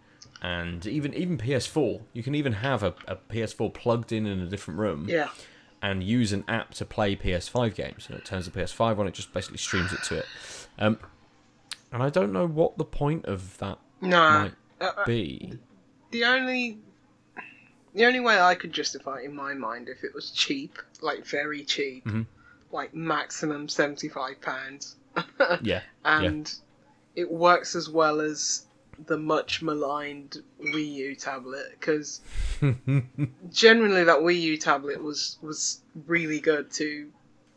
and even even PS4. You can even have a, a PS4 plugged in in a different room Yeah. and use an app to play PS5 games. And it turns the PS5 on, it just basically streams it to it. Um, and I don't know what the point of that No. might Uh, uh, be. the only the only way I could justify it in my mind if it was cheap, like very cheap, Mhm. like maximum seventy five pounds, Yeah. and it works as well as the much maligned Wii U tablet because generally that Wii U tablet was was really good to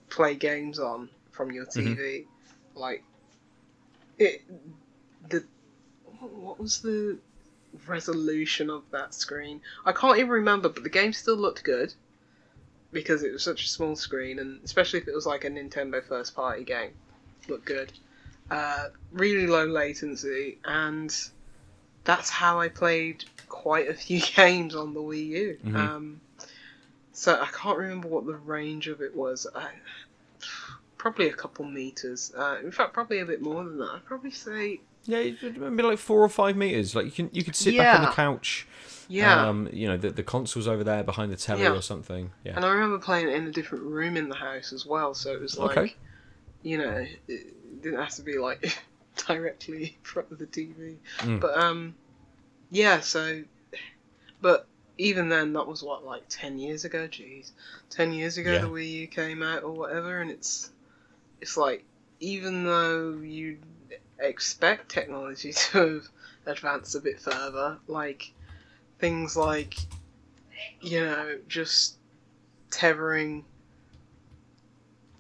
play games on from your TV. Like it, the what was the resolution of that screen? I can't even remember, but the game still looked good because it was such a small screen, and especially if it was like a Nintendo first party game, looked good. Uh, really low latency, and that's how I played quite a few games on the Wii U. Mhm. Um, so I can't remember what the range of it was. I, probably a couple meters. Uh, in fact, probably a bit more than that. I'd probably say Yeah, it would maybe like four or five meters. Like you can you could sit back on the couch. yeah. Um, you know the the console's over there behind the telly Yeah. or something. Yeah. And I remember playing it in a different room in the house as well, so it was like, Okay. you know, it didn't have to be like directly in front of the TV. Mm. But um, yeah. So, but even then, that was what like ten years ago. Jeez, ten years ago Yeah. the Wii U came out or whatever, and it's it's like even though you expect technology to have advanced a bit further, like things like you know just tethering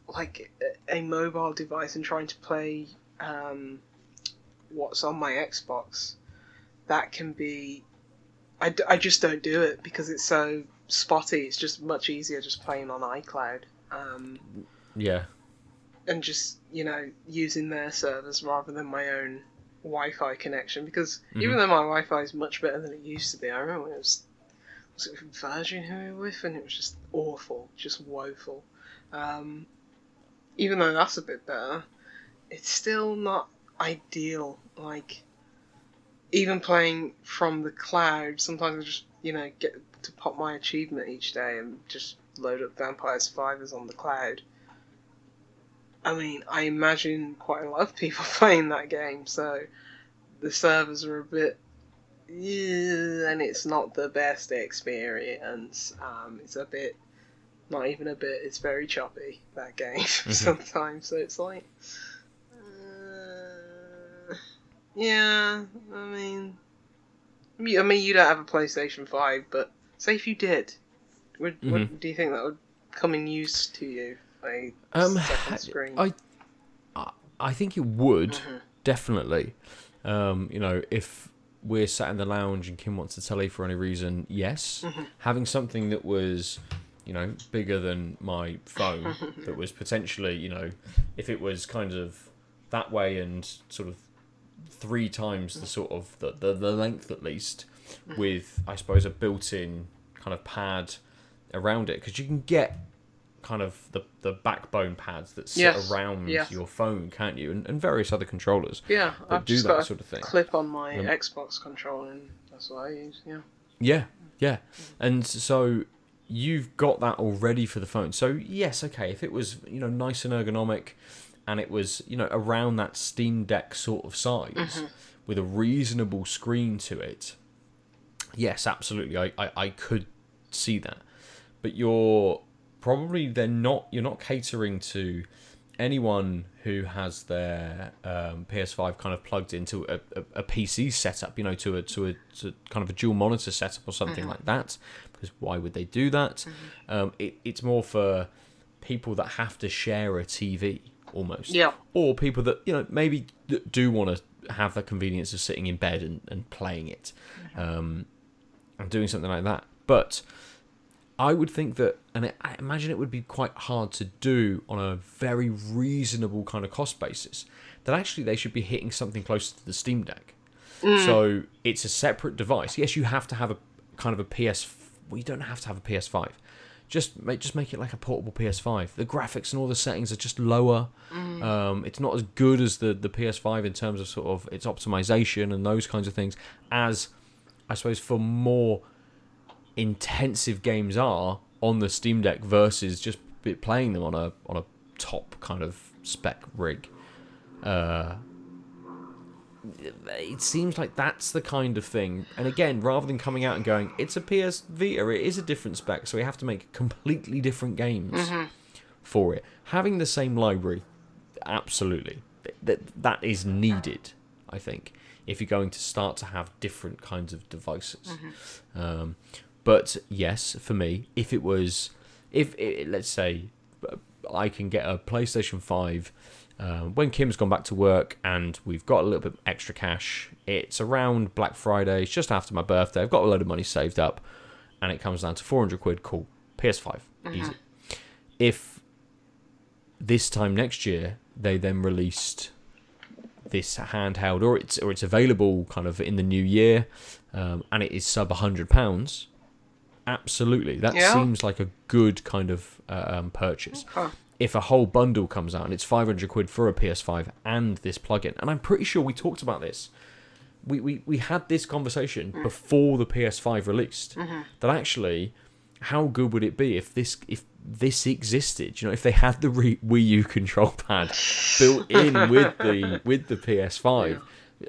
like a a mobile device and trying to play um, what's on my Xbox, that can be. I, d- I just don't do it because it's so spotty. It's just much easier just playing on XCloud. um, Yeah. and just you know using their servers rather than my own Wi-Fi connection. Because even though my Wi-Fi is much better than it used to be, I remember when it was was it Virgin who we were with, and it was just awful, just woeful. Um, even though that's a bit better, it's still not ideal. Like even playing from the cloud, sometimes I just you know get to pop my achievement each day and just load up Vampire Survivors on the cloud. I mean, I imagine quite a lot of people playing that game, so the servers are a bit, yeah, and it's not the best experience. Um, it's a bit, not even a bit. It's very choppy that game sometimes. So it's like, yeah. I mean, I mean, you don't have a PlayStation Five, but say if you did, would, would do you think that would come in use to you? A Um, second screen. I, I, I think it would Mhm. definitely. Um, you know, if we're sat in the lounge and Kim wants to telly for any reason, yes. Mhm. Having something that was, you know, bigger than my phone, that was potentially, you know, if it was kind of that way and sort of three times the sort of the the, the length at least, with I suppose a built-in kind of pad around it, because you can get kind of the the backbone pads that sit Yes, around yes. your phone, can't you? And, and various other controllers Yeah, I've do just that sort of thing. clip on my Um, Xbox controller, and that's what I use. Yeah. Yeah, yeah. And so you've got that already for the phone. So yes, okay, if it was, you know, nice and ergonomic and it was, you know, around that Steam Deck sort of size with a reasonable screen to it, yes, absolutely. I, I, I could see that. But you're probably then not you're not catering to anyone who has their um, PS5 kind of plugged into a, a, a PC setup, you know, to a to a to kind of a dual monitor setup or something like that. Because why would they do that? Um, it, it's more for people that have to share a TV almost, Yeah. or people that you know maybe do want to have the convenience of sitting in bed and, and playing it, um, and doing something like that. But I would think that, and I imagine it would be quite hard to do on a very reasonable kind of cost basis. That actually they should be hitting something closer to the Steam Deck. So it's a separate device. Yes, you have to have a kind of a PS. Well, you don't have to have a PS5. Just make just make it like a portable PS5. The graphics and all the settings are just lower. Um, it's not as good as the the PS5 in terms of sort of its optimization and those kinds of things. As I suppose for more intensive games are on the Steam Deck versus just playing them on a on a top kind of spec rig. Uh, it seems like that's the kind of thing. And again, rather than coming out and going, it's a PS Vita, it is a different spec, so we have to make completely different games for it. Having the same library, absolutely, that that is needed. I think if you're going to start to have different kinds of devices. Um, but yes, for me, if it was, if it, let's say uh, I can get a PlayStation Five. Uh, when Kim's gone back to work and we've got a little bit extra cash, it's around Black Friday, it's just after my birthday. I've got a load of money saved up, and it comes down to 400 quid. Cool. PS5. Easy. If this time next year they then released this handheld, or it's or it's available kind of in the new year, um, and it is sub 100 pounds, absolutely, that Yeah. seems like a good kind of uh, um, purchase Okay. If a whole bundle comes out and it's 500 quid for a PS5 and this plugin, and I'm pretty sure we talked about this. We, we, we had this conversation before the PS5 released. That actually, how good would it be if this if this existed? You know, if they had the Re- Wii U control pad built in with the with the PS5.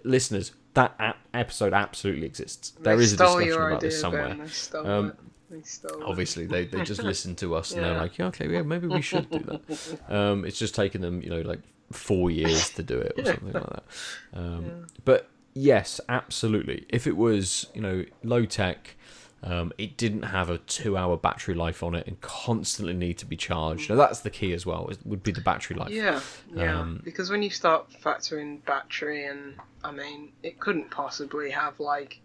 Listeners, that a- episode absolutely exists. There They is a discussion about this somewhere. Ben. They stole it. They. Obviously, they, they just listen to us and they're like, yeah, okay, yeah, maybe we should do that. Um, it's just taken them, you know, like four years to do it or something like that. Um, But yes, absolutely. If it was, you know, low tech, um, it didn't have a two-hour battery life on it and constantly need to be charged. Now that's the key as well. It Would be the battery life. Yeah, yeah. Um, because when you start factoring battery, and I mean, it couldn't possibly have like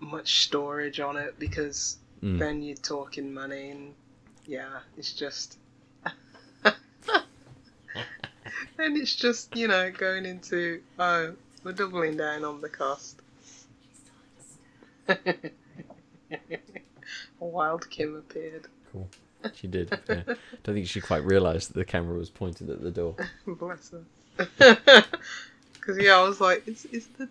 much storage on it because Mm. then you're talking money, and yeah, it's just and it's just you know going into oh we're doubling down on the cost. A wild Kim appeared. Cool. She did. Yeah. Don't think she quite realised that the camera was pointed at the door. Bless her. Because yeah, I was like, is is the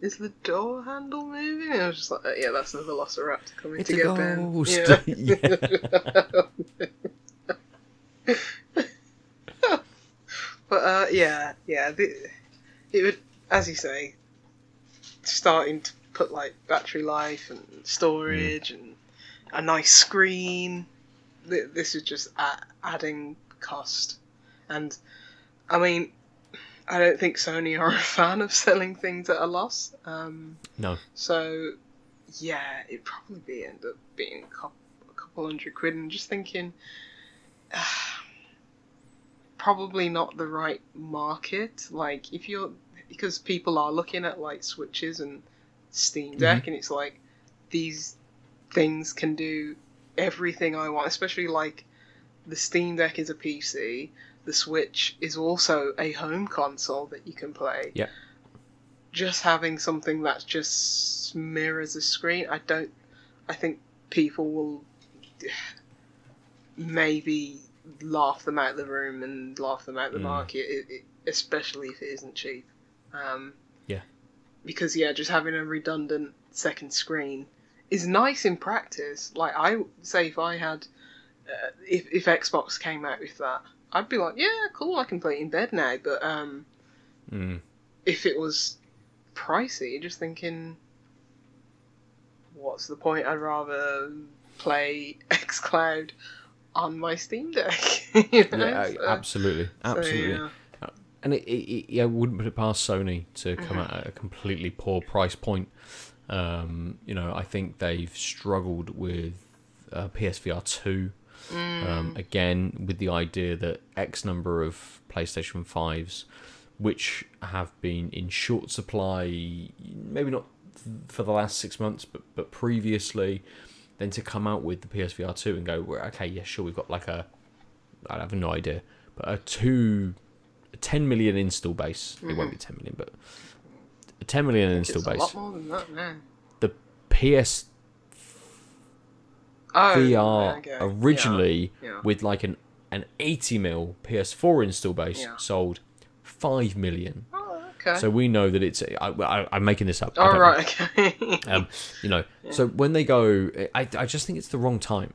is the door handle moving? And I was just like, yeah, that's the Velociraptor coming It's to a get Ben. ghost. but uh, yeah, yeah, the, it would, as you say, starting to put like battery life and storage and a nice screen. This is just adding cost, and I mean, I don't think Sony are a fan of selling things at a loss. Um, No. so, yeah, it'd probably be end up being a couple, a couple hundred quid. And just thinking, probably not the right market. Like, if you're because people are looking at like switches and Steam Deck, and it's like these things can do everything I want. Especially like the Steam Deck is a PC. The Switch is also a home console that you can play. Yeah. Just having something that just mirrors a screen, I don't. I think people will maybe laugh them out of the room and laugh them out of the Mm. market, it, it, especially if it isn't cheap. Um, Yeah. Because yeah, just having a redundant second screen is nice in practice. Like I say, if I had, uh, if if Xbox came out with that, I'd be like, yeah, cool, I can play it in bed now. But um, Mm. if it was pricey, just thinking, what's the point? I'd rather play XCloud on my Steam Deck. you know? Yeah, So- absolutely, so, absolutely. yeah. And it, it, it, I wouldn't put it past Sony to come Mm-hmm. at a completely poor price point. Um, you know, I think they've struggled with uh, PSVR two. Mm. Um, again, with the idea that X number of PlayStation fives, which have been in short supply, maybe not for the last six months, but but previously, then to come out with the PSVR two and go, well, okay, yeah, sure, we've got like a, I have no idea, but a two, a 10 million install base. It won't be 10 million, but a 10 million install base. lot more than that now. The PS Oh, VR okay. originally Yeah, yeah. with like an an 80 mil PS4 install base Yeah. sold 5 million. Oh, okay. So we know that it's. I, I'm making this up. All don't know. okay. Um, you know, so when they go, I, I just think it's the wrong time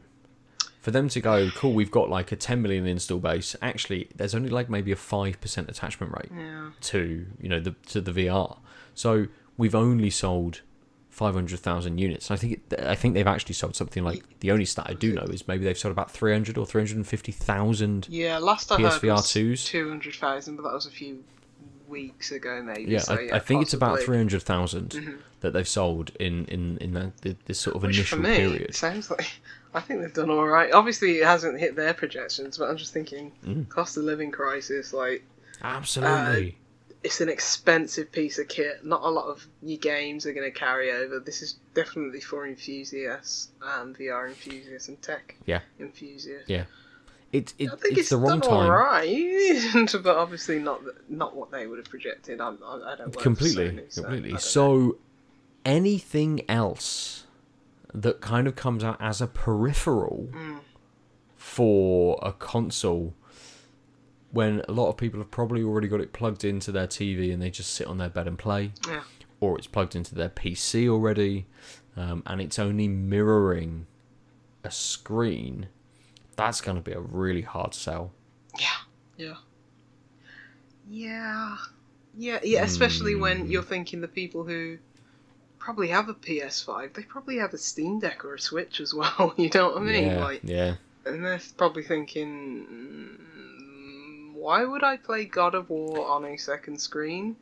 for them to go. Cool, we've got like a 10 million install base. Actually, there's only like maybe a five percent attachment rate yeah. to you know the to the VR. So we've only sold 500,000 units. I think it, I think they've actually sold something like the only stat I do know is maybe they've sold about 300 or 350,000. Yeah, last I heard PSVR was 2s? 200,000, but that was a few weeks ago, maybe. Yeah, so, I, I think it's about possibly. 300,000 that they've sold in in in that, this sort of Which initial for me period. sounds like I think they've done all right. Obviously, it hasn't hit their projections, but I'm just thinking Mm. cost of living crisis. Like Absolutely. It's an expensive piece of kit. Not a lot of new games are going to carry over. This is definitely for enthusiasts, um, VR enthusiasts, and tech Yeah. enthusiasts. Yeah. It, it, I think it's, it's, the wrong done time. all right, but obviously not not what they would have projected. I'm, I, I don't completely Sony, so completely don't know. so anything else that kind of comes out as a peripheral Mm. for a console when a lot of people have probably already got it plugged into their TV and they just sit on their bed and play Yeah. or it's plugged into their PC already um, and it's only mirroring a screen that's going to be a really hard sell Yeah, yeah, yeah, yeah, yeah. Especially when Hmm. you're thinking the people who probably have a PS5, they probably have a Steam Deck or a Switch as well. You know what I mean? yeah Like, yeah and they're probably thinking, mm, why would I play God of War on a second screen?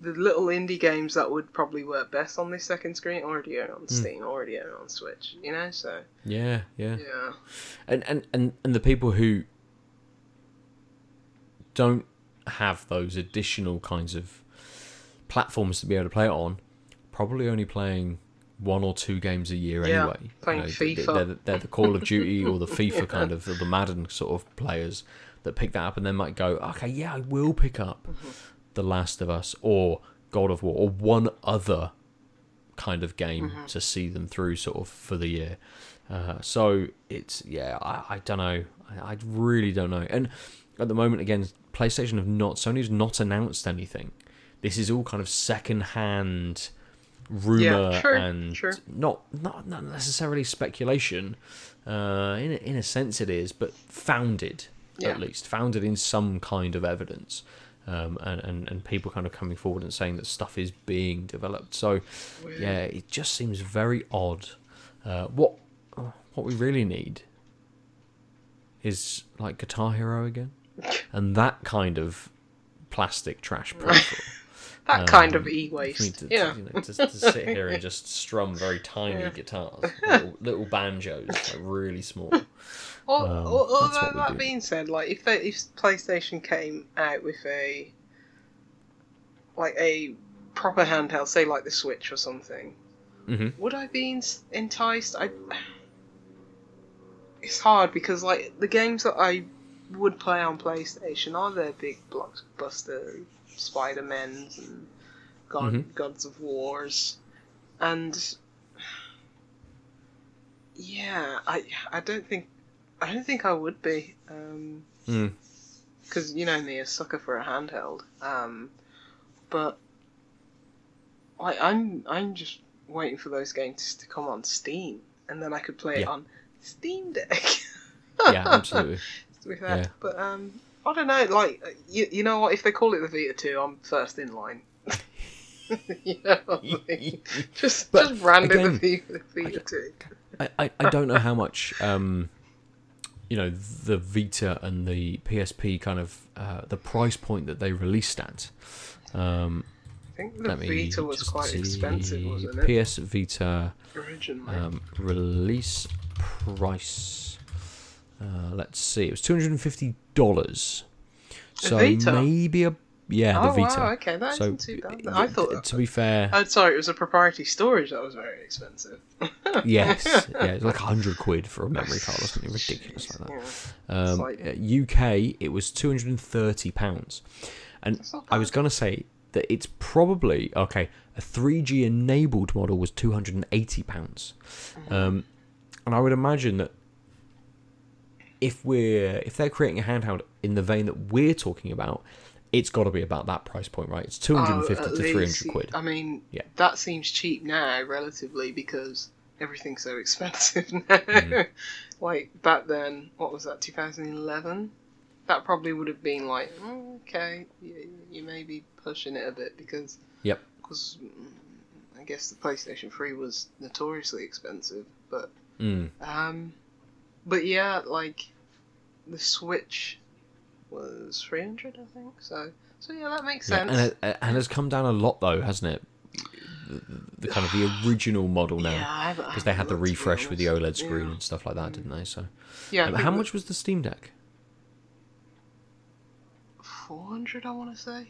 The little indie games that would probably work best on this second screen already own on Hmm. Steam, already own on Switch. You know, so yeah yeah yeah. and and and, and the people who don't have those additional kinds of platforms to be able to play it on probably only playing one or two games a year Yeah, anyway playing they- FIFA. they're, the- they're the call of duty or the fifa kind of or the madden sort of players that pick that up and then might go, okay, yeah, I will pick up Mm-hmm. The Last of Us or God of War or one other kind of game Mm-hmm. to see them through sort of for the year. Uh, so it's yeah, I, I don't know, I, I really don't know. And at the moment, again, PlayStation have not Sony's not announced anything. This is all kind of second-hand rumor Yeah, true, and true. not not not necessarily speculation. Uh, in a, in a sense, it is, but founded Yeah. at least, founded in some kind of evidence. Um, and, and, and people kind of coming forward and saying that stuff is being developed. So, Weird. yeah, it just seems very odd. Uh, what what we really need is like Guitar Hero again, and that kind of plastic trash peripheral. That kind of Um, e for me waste. to, Yeah. you know, to, to sit here and just strum very tiny Yeah. guitars, little, little banjos, like really small. Al- Um, al- although that do. being said, like if they, if PlayStation came out with a like a proper handheld, say like the Switch or something, hmm would I be enticed? I. It's hard because like the games that I would play on PlayStation are their big blockbuster Spider Men's and God, Mhm. Gods of Wars, and yeah, I I don't think I don't think I would be. Um, Mm. because you know me, a sucker for a handheld. Um, but I, I'm I'm just waiting for those games to come on Steam, and then I could play it on Steam Deck. Yeah, absolutely. With that. Yeah. But um, I don't know. Like you, you know what? If they call it the Vita Two, I'm first in line. you know I mean? Just But just again, the Vita, the Vita Two. I, I, I don't know how much um, you know the Vita and the PSP kind of uh, the price point that they released at. Um, I think the Vita was quite see. expensive, wasn't it? PS Vita Originally. um, release price. Uh, let's see, it was two hundred and fifty dollars. So Vita? maybe a yeah oh the Vita. wow, okay, that so not too bad. I thought. to be fair, Oh, sorry, it was a proprietary storage that was very expensive. yes, yeah, it's like hundred quid for a memory card or something ridiculous like that. Yeah. Um, like- uh, UK, it was two hundred and thirty pounds, and I was gonna say that it's probably okay. A three G enabled model was two hundred and eighty pounds, Mm-hmm. um, and I would imagine that if we're if they're creating a handheld in the vein that we're talking about, it's got to be about that price point, right? It's two hundred and fifty Oh, at to three least. hundred quid. I mean, Yeah. that seems cheap now, relatively, because everything's so expensive now. Mm. like back then, what was that? 2011. That probably would have been like, "Mm, okay, you, you may be pushing it a bit because. Yep. Because I guess the PlayStation 3 was notoriously expensive, but Mm. um, but yeah, like the Switch was 300, I think. So so yeah, that makes Yeah, sense. and it, and has come down a lot though, hasn't it? The, the kind of the original model now. Yeah, I haven't- I because they had the looked, to be refresh with the. OLED screen Yeah. and stuff like that, didn't they? So, Yeah, Um, how much was the Steam Deck? 400, I want to say.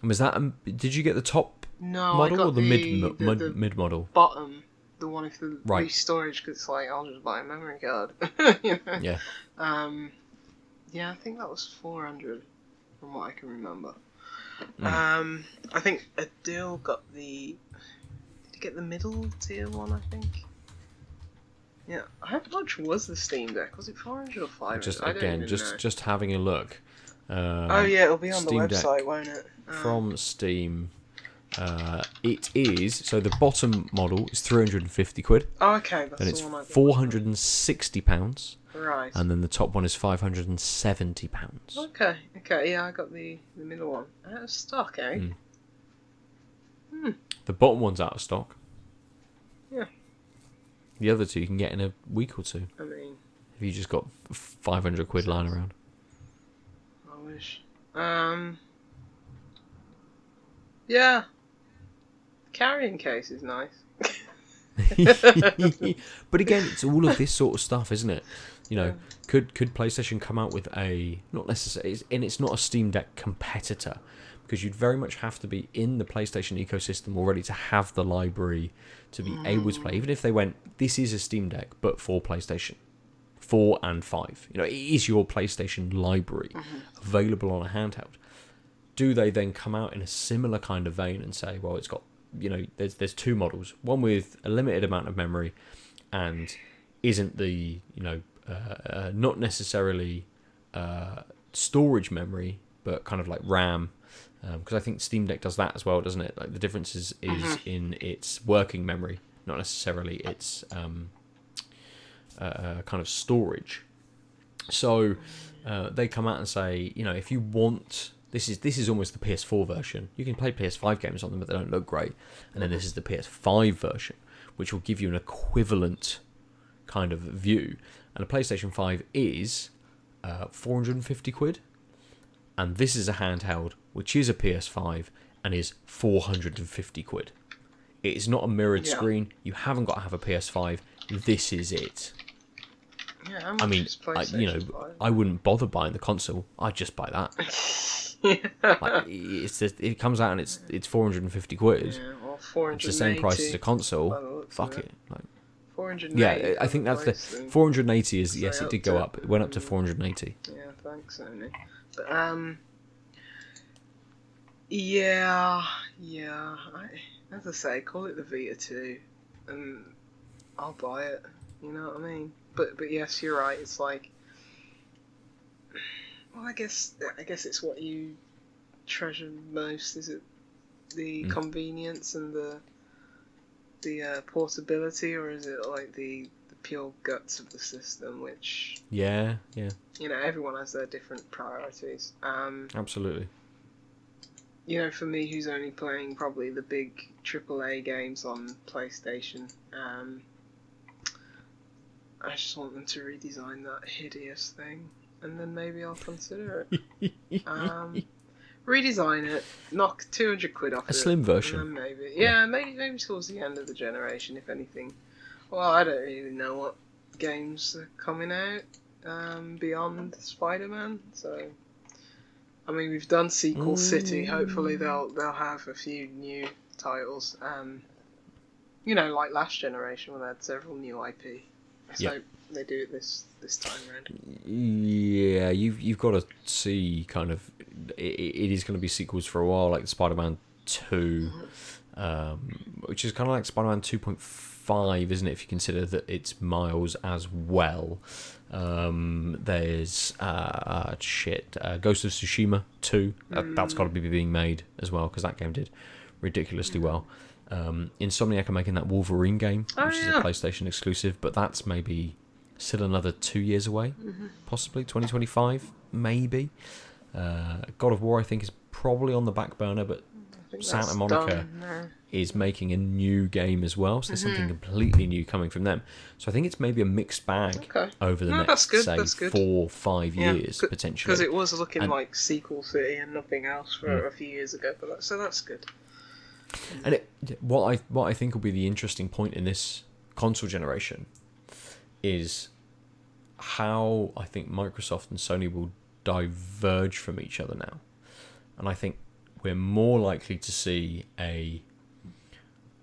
And was that? Um, did you get the top No, model or the, the, mid the, mid, the mid model? bottom, the one with the right. storage, because it's like I'll just buy a memory card. you know? Yeah. Um, yeah, I think that was 400, from what I can remember. Mm. Um, I think Adil got the. Did he get the middle tier one? I think. Yeah, how much was the Steam Deck? Was it 400 or 500? Just again, just know. just having a look. Uh, Oh yeah, it'll be on Steam the Deck website, won't it? Um, From Steam, uh, it is so the bottom model is three hundred and fifty quid, Oh, okay, that's the it's one I got. four hundred and sixty pounds, Right. and then the top one is five hundred and seventy pounds. Okay, okay, yeah, I got the, the middle one. Out of stock, eh? Mm. Hmm. The bottom one's out of stock. Yeah. The other two you can get in a week or two I mean, if you just got five hundred quid lying around. I wish. Um. Yeah. Carrying case is nice. but again, it's all of this sort of stuff, isn't it? You know, could could PlayStation come out with a not necessarily, and it's not a Steam Deck competitor because you'd very much have to be in the PlayStation ecosystem already to have the library to be able to play. Mm. Even if they went, this is a Steam Deck, but for PlayStation, four and five. You know, it is your PlayStation library mm-hmm. available on a handheld. Do they then come out in a similar kind of vein and say, well, it's got you know, there's there's two models, one with a limited amount of memory, and isn't the you know uh, uh, not necessarily uh, storage memory, but kind of like RAM. Because I think Steam Deck does that as well, doesn't it? Like the difference is, is in its working memory, not necessarily its um, uh, uh, kind of storage. So uh, they come out and say, you know, if you want this is this is almost the PS4 version. You can play PS5 games on them, but they don't look great. And then this is the PS5 version, which will give you an equivalent kind of view. And a PlayStation 5 is uh, 450 quid, and this is a handheld, which is a PS5 and is 450 quid. It is not a mirrored Yeah. screen. You haven't got to have a PS5. This is it. Yeah, I mean, I, you know, PlayStation I wouldn't bother buying the console. I'd just buy that. 5? Like, it's just, it comes out and it's it's 450 quid. yeah, well, 480. It's the same price as a console. by the looks of Fuck it. it. Like, 480. yeah, I think that's the 480 is yes, it did go to- up. It went up to 480. Yeah, thanks, Sony. But um, yeah, yeah. I, as I say, call it the Vita two, and I'll buy it. You know what I mean? But but yes, you're right. It's like, well, I guess I guess it's what you treasure most. Is it the Mm. convenience and the the uh, portability, or is it like the the pure guts of the system, which Yeah, yeah, you know, everyone has their different priorities. Um, absolutely. you know, for me, who's only playing probably the big AAA games on PlayStation, um, I just want them to redesign that hideous thing, and then maybe I'll consider it. um, redesign it, knock two hundred quid off A it, slim version. maybe, yeah, maybe maybe towards the end of the generation, if anything. Well, I don't really know what games are coming out um, beyond Spider-Man, so. I mean, we've done Sequel City. Hopefully, Mm. they'll they'll have a few new titles. Um, you know, like last generation when they had several new IP. So Yeah. They do it this this time around. Yeah, you've you've got to see kind of it, it is going to be sequels for a while, like Spider-Man Two, um, which is kind of like Spider-Man Two point five, isn't it? If you consider that it's Miles as well. Um, there's uh, uh, shit, uh, Ghost of Tsushima Two. That, That's got to be being made as well because that game did ridiculously well. Um, Insomniac are making that Wolverine game, Oh, which is a PlayStation exclusive, but that's maybe still another two years away, possibly 2025, maybe. Uh, God of War, I think, is probably on the back burner, but Santa Monica. done is making a new game as well. So there's Mm-hmm. something completely new coming from them. So I think it's maybe a mixed bag Okay. over the No, next, say, that's good. four, five Yeah, years c- potentially. Because it was looking And- like Sequel City and nothing else for Mm. a few years ago, but that, so that's good. And it, what I what I think will be the interesting point in this console generation is how I think Microsoft and Sony will diverge from each other now, and I think we're more likely to see a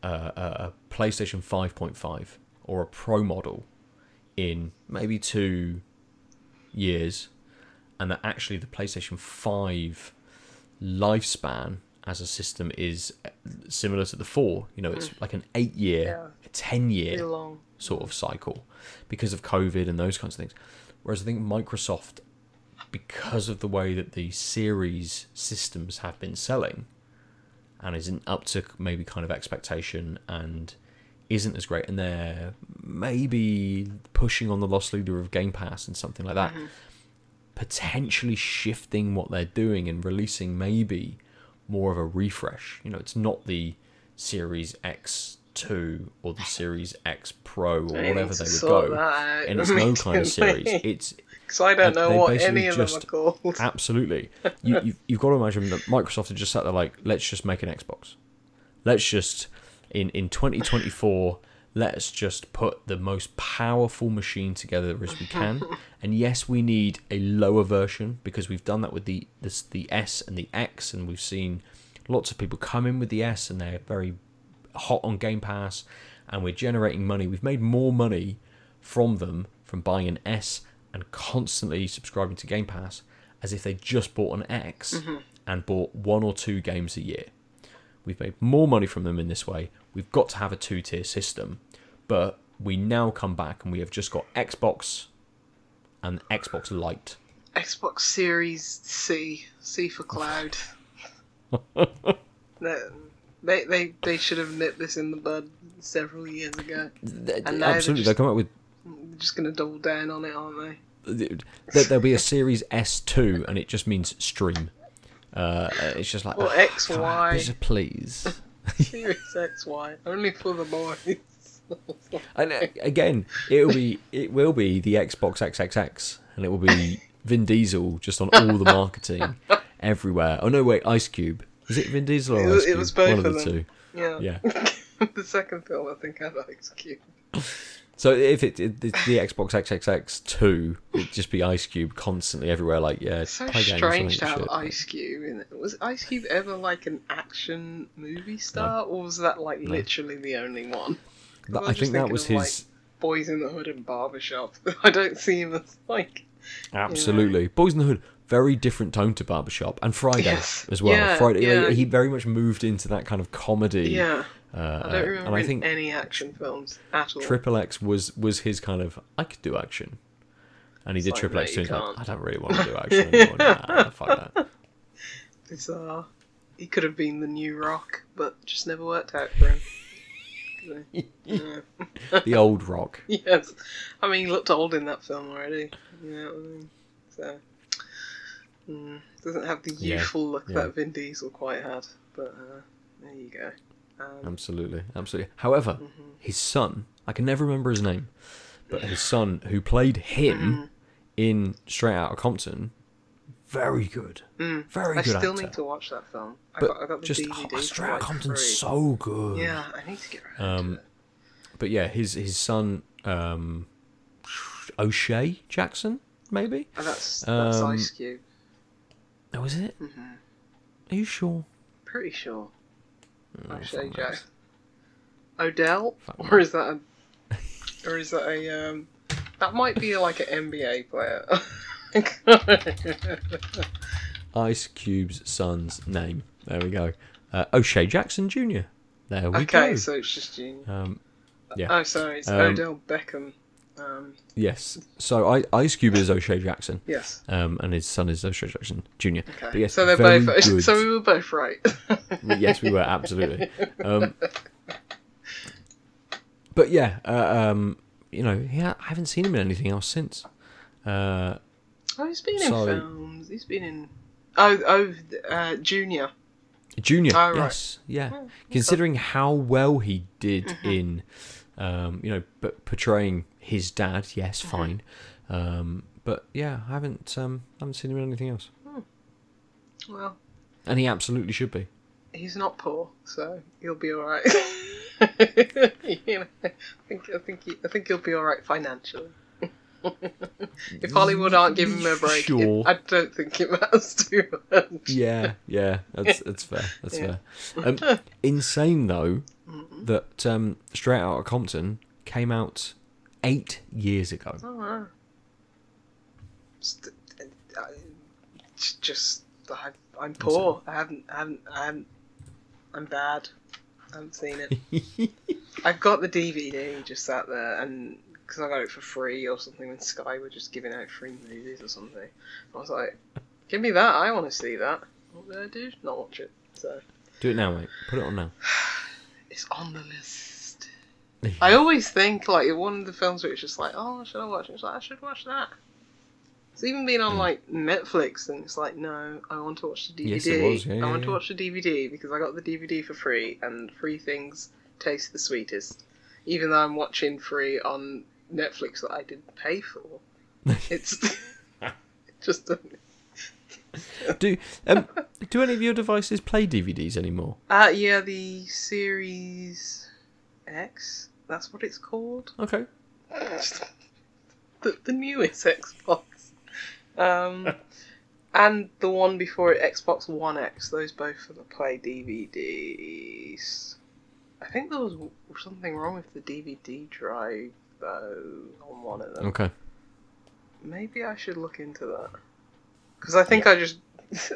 a, a PlayStation five point five or a Pro model in maybe two years, and that actually the PlayStation five lifespan as a system is uh, similar to the four. You know, it's mm. like an eight year, Yeah. a 10 year long. Sort of cycle because of COVID and those kinds of things. Whereas I think Microsoft, because of the way that the series systems have been selling, and isn't up to maybe kind of expectation and isn't as great, and they're maybe pushing on the loss leader of Game Pass and something like that, mm-hmm. potentially shifting what they're doing and releasing maybe more of a refresh. You know, it's not the Series X2 or the Series X Pro or whatever they would go. that And it's no kind of series. It's Because I don't know what any of them are called. absolutely. You, you've, you've got to imagine that Microsoft had just sat there like, let's just make an Xbox. Let's just in in 2024. Let's just put the most powerful machine together as we can. And yes, we need a lower version because we've done that with the this, the S and the X, and we've seen lots of people come in with the S, and they're very hot on Game Pass, and we're generating money. We've made more money from them from buying an S and constantly subscribing to Game Pass as if they just bought an X mm-hmm. and bought one or two games a year. We've made more money from them in this way. We've got to have a two tier system, but we now come back and we have just got Xbox and Xbox Lite. Xbox Series C, C for cloud. they, they they they should have nipped this in the bud several years ago. And Absolutely, they'll come up with They're just gonna double down on it, aren't they? there- there'll be a Series S2 and it just means stream. Uh, it's just like Or "Oh, X, Y." please. Series X, Y, only for the boys. And uh, again, it'll be it will be the Xbox XXX, and it will be Vin Diesel just on all the marketing everywhere. Oh no, wait, Ice Cube. Was it Vin Diesel or Ice Cube? it was both One of the them. two. yeah. Yeah. the second film, I think, had Ice Cube. So if it, it it's the Xbox XXX two, it'd just be Ice Cube constantly everywhere. Like yeah, It's so play games, strange to have shit. Ice Cube in it. Was Ice Cube ever like an action movie star, or was that like literally the only one? But was I think that was of, like, his. Boys in the Hood and Barbershop. I don't see him as like. Absolutely. Boys in the Hood, very different tone to Barbershop and Friday Yes. as well. Yeah, Friday, yeah. he very much moved into that kind of comedy. Yeah, Uh, I don't remember and I in think any action films at all. Triple X was was his kind of I could do action, and he did like, Triple X too. He's like. I don't really want to do action anymore. Nah, fuck that. Bizarre. He could have been the new Rock, but just never worked out for him. The old Rock. yes, I mean he looked old in that film already. You know what I mean? So mm, doesn't have the Yeah, youthful look yeah. that Vin Diesel quite had. But uh, there you go. Um, Absolutely, absolutely. However, his son, I can never remember his name, but his son who played him in Straight Outta Compton, very good, mm, very I good I still actor. need to watch that film. I but got, I got the just DVD. oh, Straight Outta Compton's free. so good. Yeah, I need to get around Um, to it. But yeah, his his son, um, O'Shea Jackson, maybe. Oh, that's that's um, Ice Cube. Oh, is it? hmm Are you sure? Pretty sure. Oh, O'Shea fuck Jack. Odell, Fuck or is that a, or is that a um? That might be like an NBA player. Ice Cube's son's name. There we go. Uh, O'Shea Jackson Jr. There we okay, go. Okay, so it's just Junior. Um, yeah. Oh, sorry, it's Um, Odell Beckham. Um, yes. So I, Ice Cube is O'Shea Jackson, yes. um, and his son is O'Shea Jackson Jr. Okay. But yes, so they're both. good. So we were both right. yes, we were absolutely. Um, but yeah, uh, um, you know, I haven't seen him in anything else since. Uh, oh, he's been So- in films. He's been in. Oh, oh, uh, Junior. Junior, Oh, right. yes, yeah. Oh. Considering how well he did Mm-hmm. in, um, you know, but portraying his dad, yes, Mm-hmm. fine. Um, but yeah, I haven't um, haven't seen him in anything else, Well, and he absolutely should be. he's not poor, so he'll be all right. you know, I think I think he, I think he'll be all right financially. if Hollywood aren't giving him a break, it- Sure. I don't think it matters too much. Yeah, yeah, that's that's fair. That's fair. Um, insane though Mm-hmm. that um, Straight Outta Compton came out eight years ago. Oh, wow. Just, uh, I- just I, I'm poor. I haven't, I haven't, I haven't. I'm bad. I haven't seen it. I've got the DVD just sat there, and because I got it for free or something when Sky were just giving out free movies or something, I was like, "Give me that! I want to see that." What did I do? Not watch it. So Do it now, mate. Put it on now. it's on the list. I always think like one of the films where it's just like, oh, should I watch? It's like I should watch that. It's even been on like Netflix, and it's like, no, I want to watch the DVD. Yes, it was, yeah, I yeah, want to watch the DVD because I got the DVD for free, and free things taste the sweetest. Even though I'm watching free on Netflix that I didn't pay for, it's it just Do um, do any of your devices play DVDs anymore? uh yeah the Series X. That's what it's called. Okay. the, the newest Xbox. Um, and the one before it, Xbox One X. Those both for the play DVDs. I think there was something wrong with the DVD drive though on one of them. Okay. Maybe I should look into that. Because I think I just.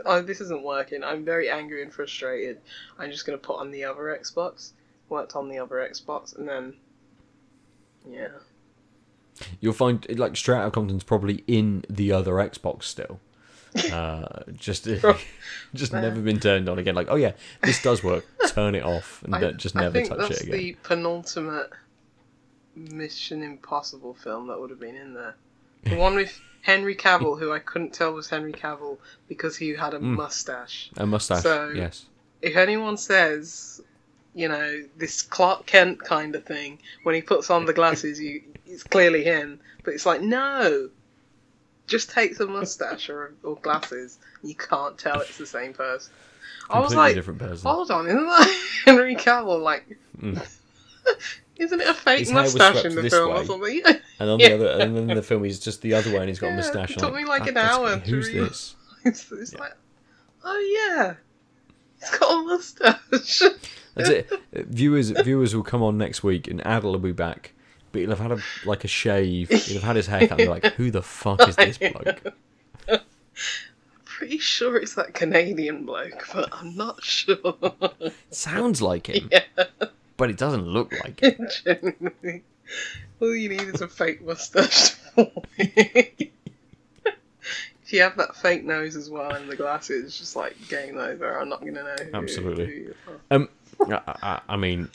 Oh, this isn't working. I'm very angry and frustrated. I'm just going to put on the other Xbox. Worked on the other Xbox, and then. Yeah. You'll find like Straight Outta Compton's probably in the other Xbox still. Uh, just just Man. never been turned on again. Like, oh yeah, this does work. Turn it off and I, just never touch it again. the penultimate Mission Impossible film that would have been in there. The one with Henry Cavill, who I couldn't tell was Henry Cavill because he had a Mm. mustache. A mustache. So- yes. if anyone says, you know, this Clark Kent kind of thing, when he puts on the glasses, you it's clearly him. But it's like, no, just take the mustache or, or glasses. You can't tell it's the same person. I was like, different person. hold on, isn't that Henry Cavill? Like, Mm. isn't it a fake His mustache in the film way. or something? And on Yeah. the other, and then in the film, he's just the other way, and he's got a mustache. it took me like an that's- hour to Who's this? it's, it's like, oh yeah, he's got a mustache. That's it. Viewers, viewers will come on next week, and Adil will be back. But he'll have had a like a shave. He'll have had his haircut. And be like, "Who the fuck is this bloke?" Pretty sure it's that Canadian bloke, but I'm not sure. Sounds like him, yeah, but it doesn't look like him. genuinely. All you need is a fake mustache. If you have that fake nose as well and the glasses, just like game over. I'm not gonna know. Who, Absolutely. who are. Um, I, I, I mean,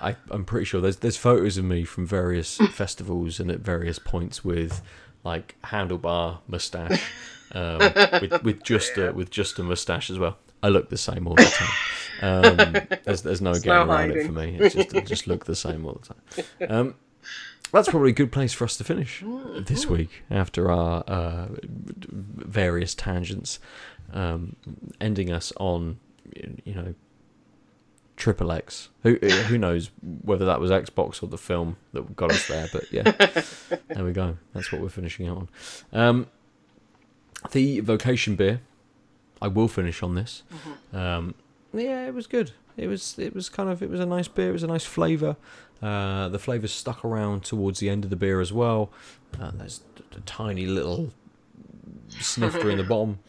I, I'm pretty sure there's there's photos of me from various festivals and at various points with like handlebar mustache, um, with with just a with just a mustache as well. I look the same all the time. Um, there's there's no There's getting no around it for me. It's just it just look the same all the time. Um, that's probably a good place for us to finish this week after our uh, various tangents, um, ending us on you know Triple X. Who who knows whether that was Xbox or the film that got us there? But yeah, there we go. That's what we're finishing out on. Um, the Vocation beer, I will finish on this. Um, yeah, it was good. It was it was kind of it was a nice beer. It was a nice flavour. Uh, the flavour stuck around towards the end of the beer as well. Uh, there's a, a tiny little snifter in the bottom.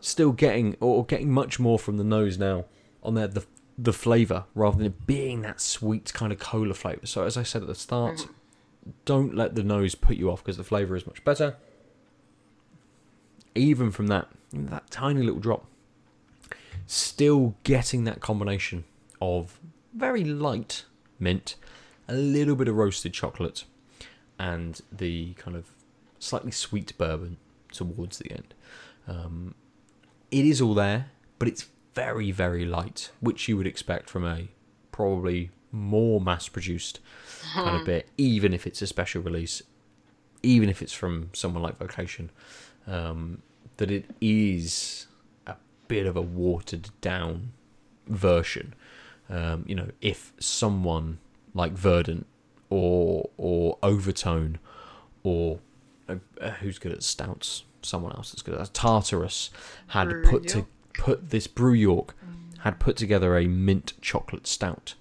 Still getting or getting much more from the nose now on there the the flavour rather than it being that sweet kind of cola flavour. So as I said at the start, don't let the nose put you off because the flavour is much better. Even from that that tiny little drop, still getting that combination of very light mint, a little bit of roasted chocolate, and the kind of slightly sweet bourbon towards the end. Um, it is all there, but it's very, very light, which you would expect from a probably more mass produced kind of bit, even if it's a special release, even if it's from someone like Vocation. Um, that it is a bit of a watered down version. Um, you know, if someone like Verdant or or Overtone or uh, uh, who's good at stouts, someone else that's good at Tartarus had put to? Put this Brew York had put together a mint chocolate stout,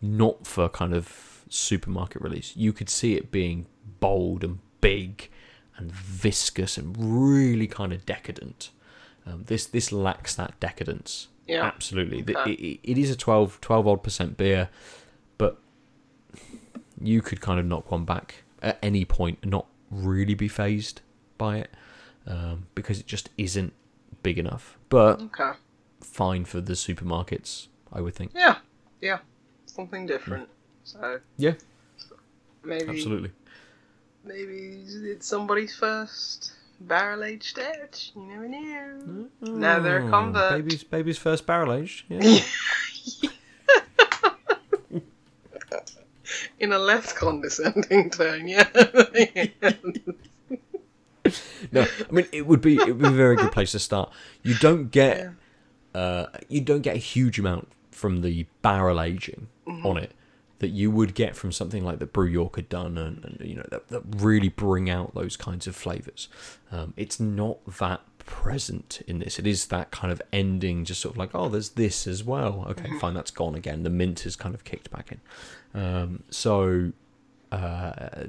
not for kind of supermarket release. You could see it being bold and big and viscous and really kind of decadent. Um, this this lacks that decadence. Yeah. Absolutely. Okay. It, it is a 12, 12 odd percent beer, but you could kind of knock one back at any point and not really be phased by it um, because it just isn't big enough. But Okay. fine for the supermarkets, I would think. Yeah. Yeah. Something different. So Yeah, maybe absolutely. maybe it's somebody's first barrel aged stout. You never know. Now they're a Oh, convert. Baby's baby's first barrel aged. Yeah. In a less condescending tone, yeah. no, I mean it would be it would be a very good place to start. You don't get uh, you don't get a huge amount from the barrel aging Mm-hmm. on it that you would get from something like that Brew York had done, and, and you know that, that really bring out those kinds of flavors. Um, it's not that present in this. It is that kind of ending, just sort of like, oh, there's this as well. Okay, Mm-hmm. fine, that's gone again. The mint is kind of kicked back in. Um, so uh,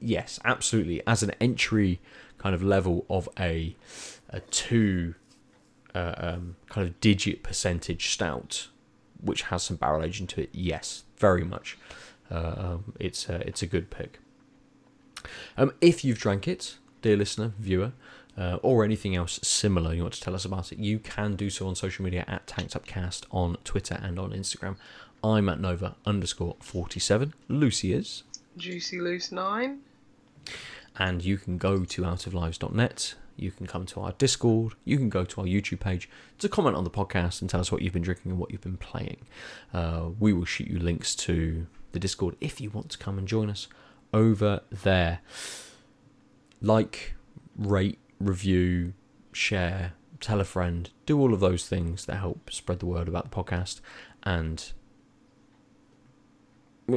yes, absolutely. As an entry kind of level of a a two uh, um, kind of digit percentage stout, which has some barrel aging to it, yes, very much. Uh, um, it's a, it's a good pick. Um, if you've drank it, dear listener, viewer, uh, or anything else similar you want to tell us about it, you can do so on social media at TankedUpCast on Twitter and on Instagram. I'm at Nova underscore 47. Lucy is. Juicy Loose 9. And you can go to outoflives.net. You can come to our Discord. You can go to our YouTube page to comment on the podcast and tell us what you've been drinking and what you've been playing. Uh, we will shoot you links to the Discord if you want to come and join us over there. Like, rate, review, share, tell a friend, do all of those things that help spread the word about the podcast and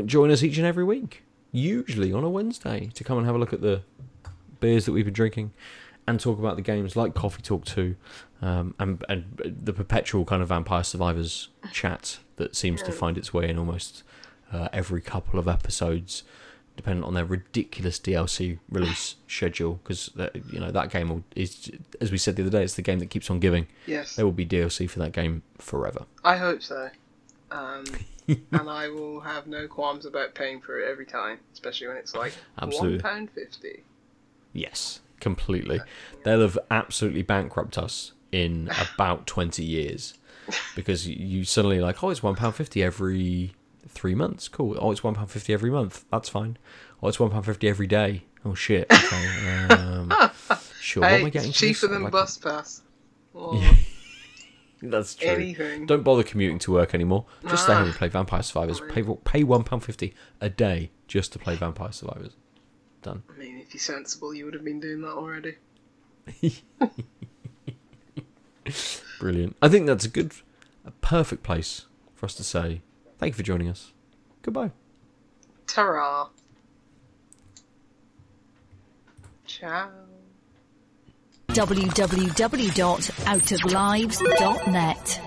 join us each and every week, usually on a Wednesday, to come and have a look at the beers that we've been drinking and talk about the games like Coffee Talk 2 um, and, and the perpetual kind of Vampire Survivors chat that seems to find its way in almost uh, every couple of episodes depending on their ridiculous DLC release schedule. Because you know that game will, is, as we said the other day, it's the game that keeps on giving. Yes. There will be DLC for that game forever. I hope so. Um, and I will have no qualms about paying for it every time, especially when it's like Absolutely. one pound fifty. Yes, completely. They'll have absolutely bankrupt us in about twenty years because you suddenly like, oh, it's one pound fifty every three months. Cool. Oh, it's one pound fifty every month. That's fine. Oh, it's one pound fifty every day. Oh shit. Okay. Um, sure. what am I getting? it's for this? cheaper than Like- bus pass. Or Yeah. That's true. anything. Don't bother commuting to work anymore. Just stay home and ah, play Vampire Survivors. Pay pay one pound fifty a day just to play Vampire Survivors. Done. I mean, if you're sensible, you would have been doing that already. Brilliant. I think that's a good, a perfect place for us to say thank you for joining us. Goodbye. Ta-ra. Ciao. www.outoflives.net.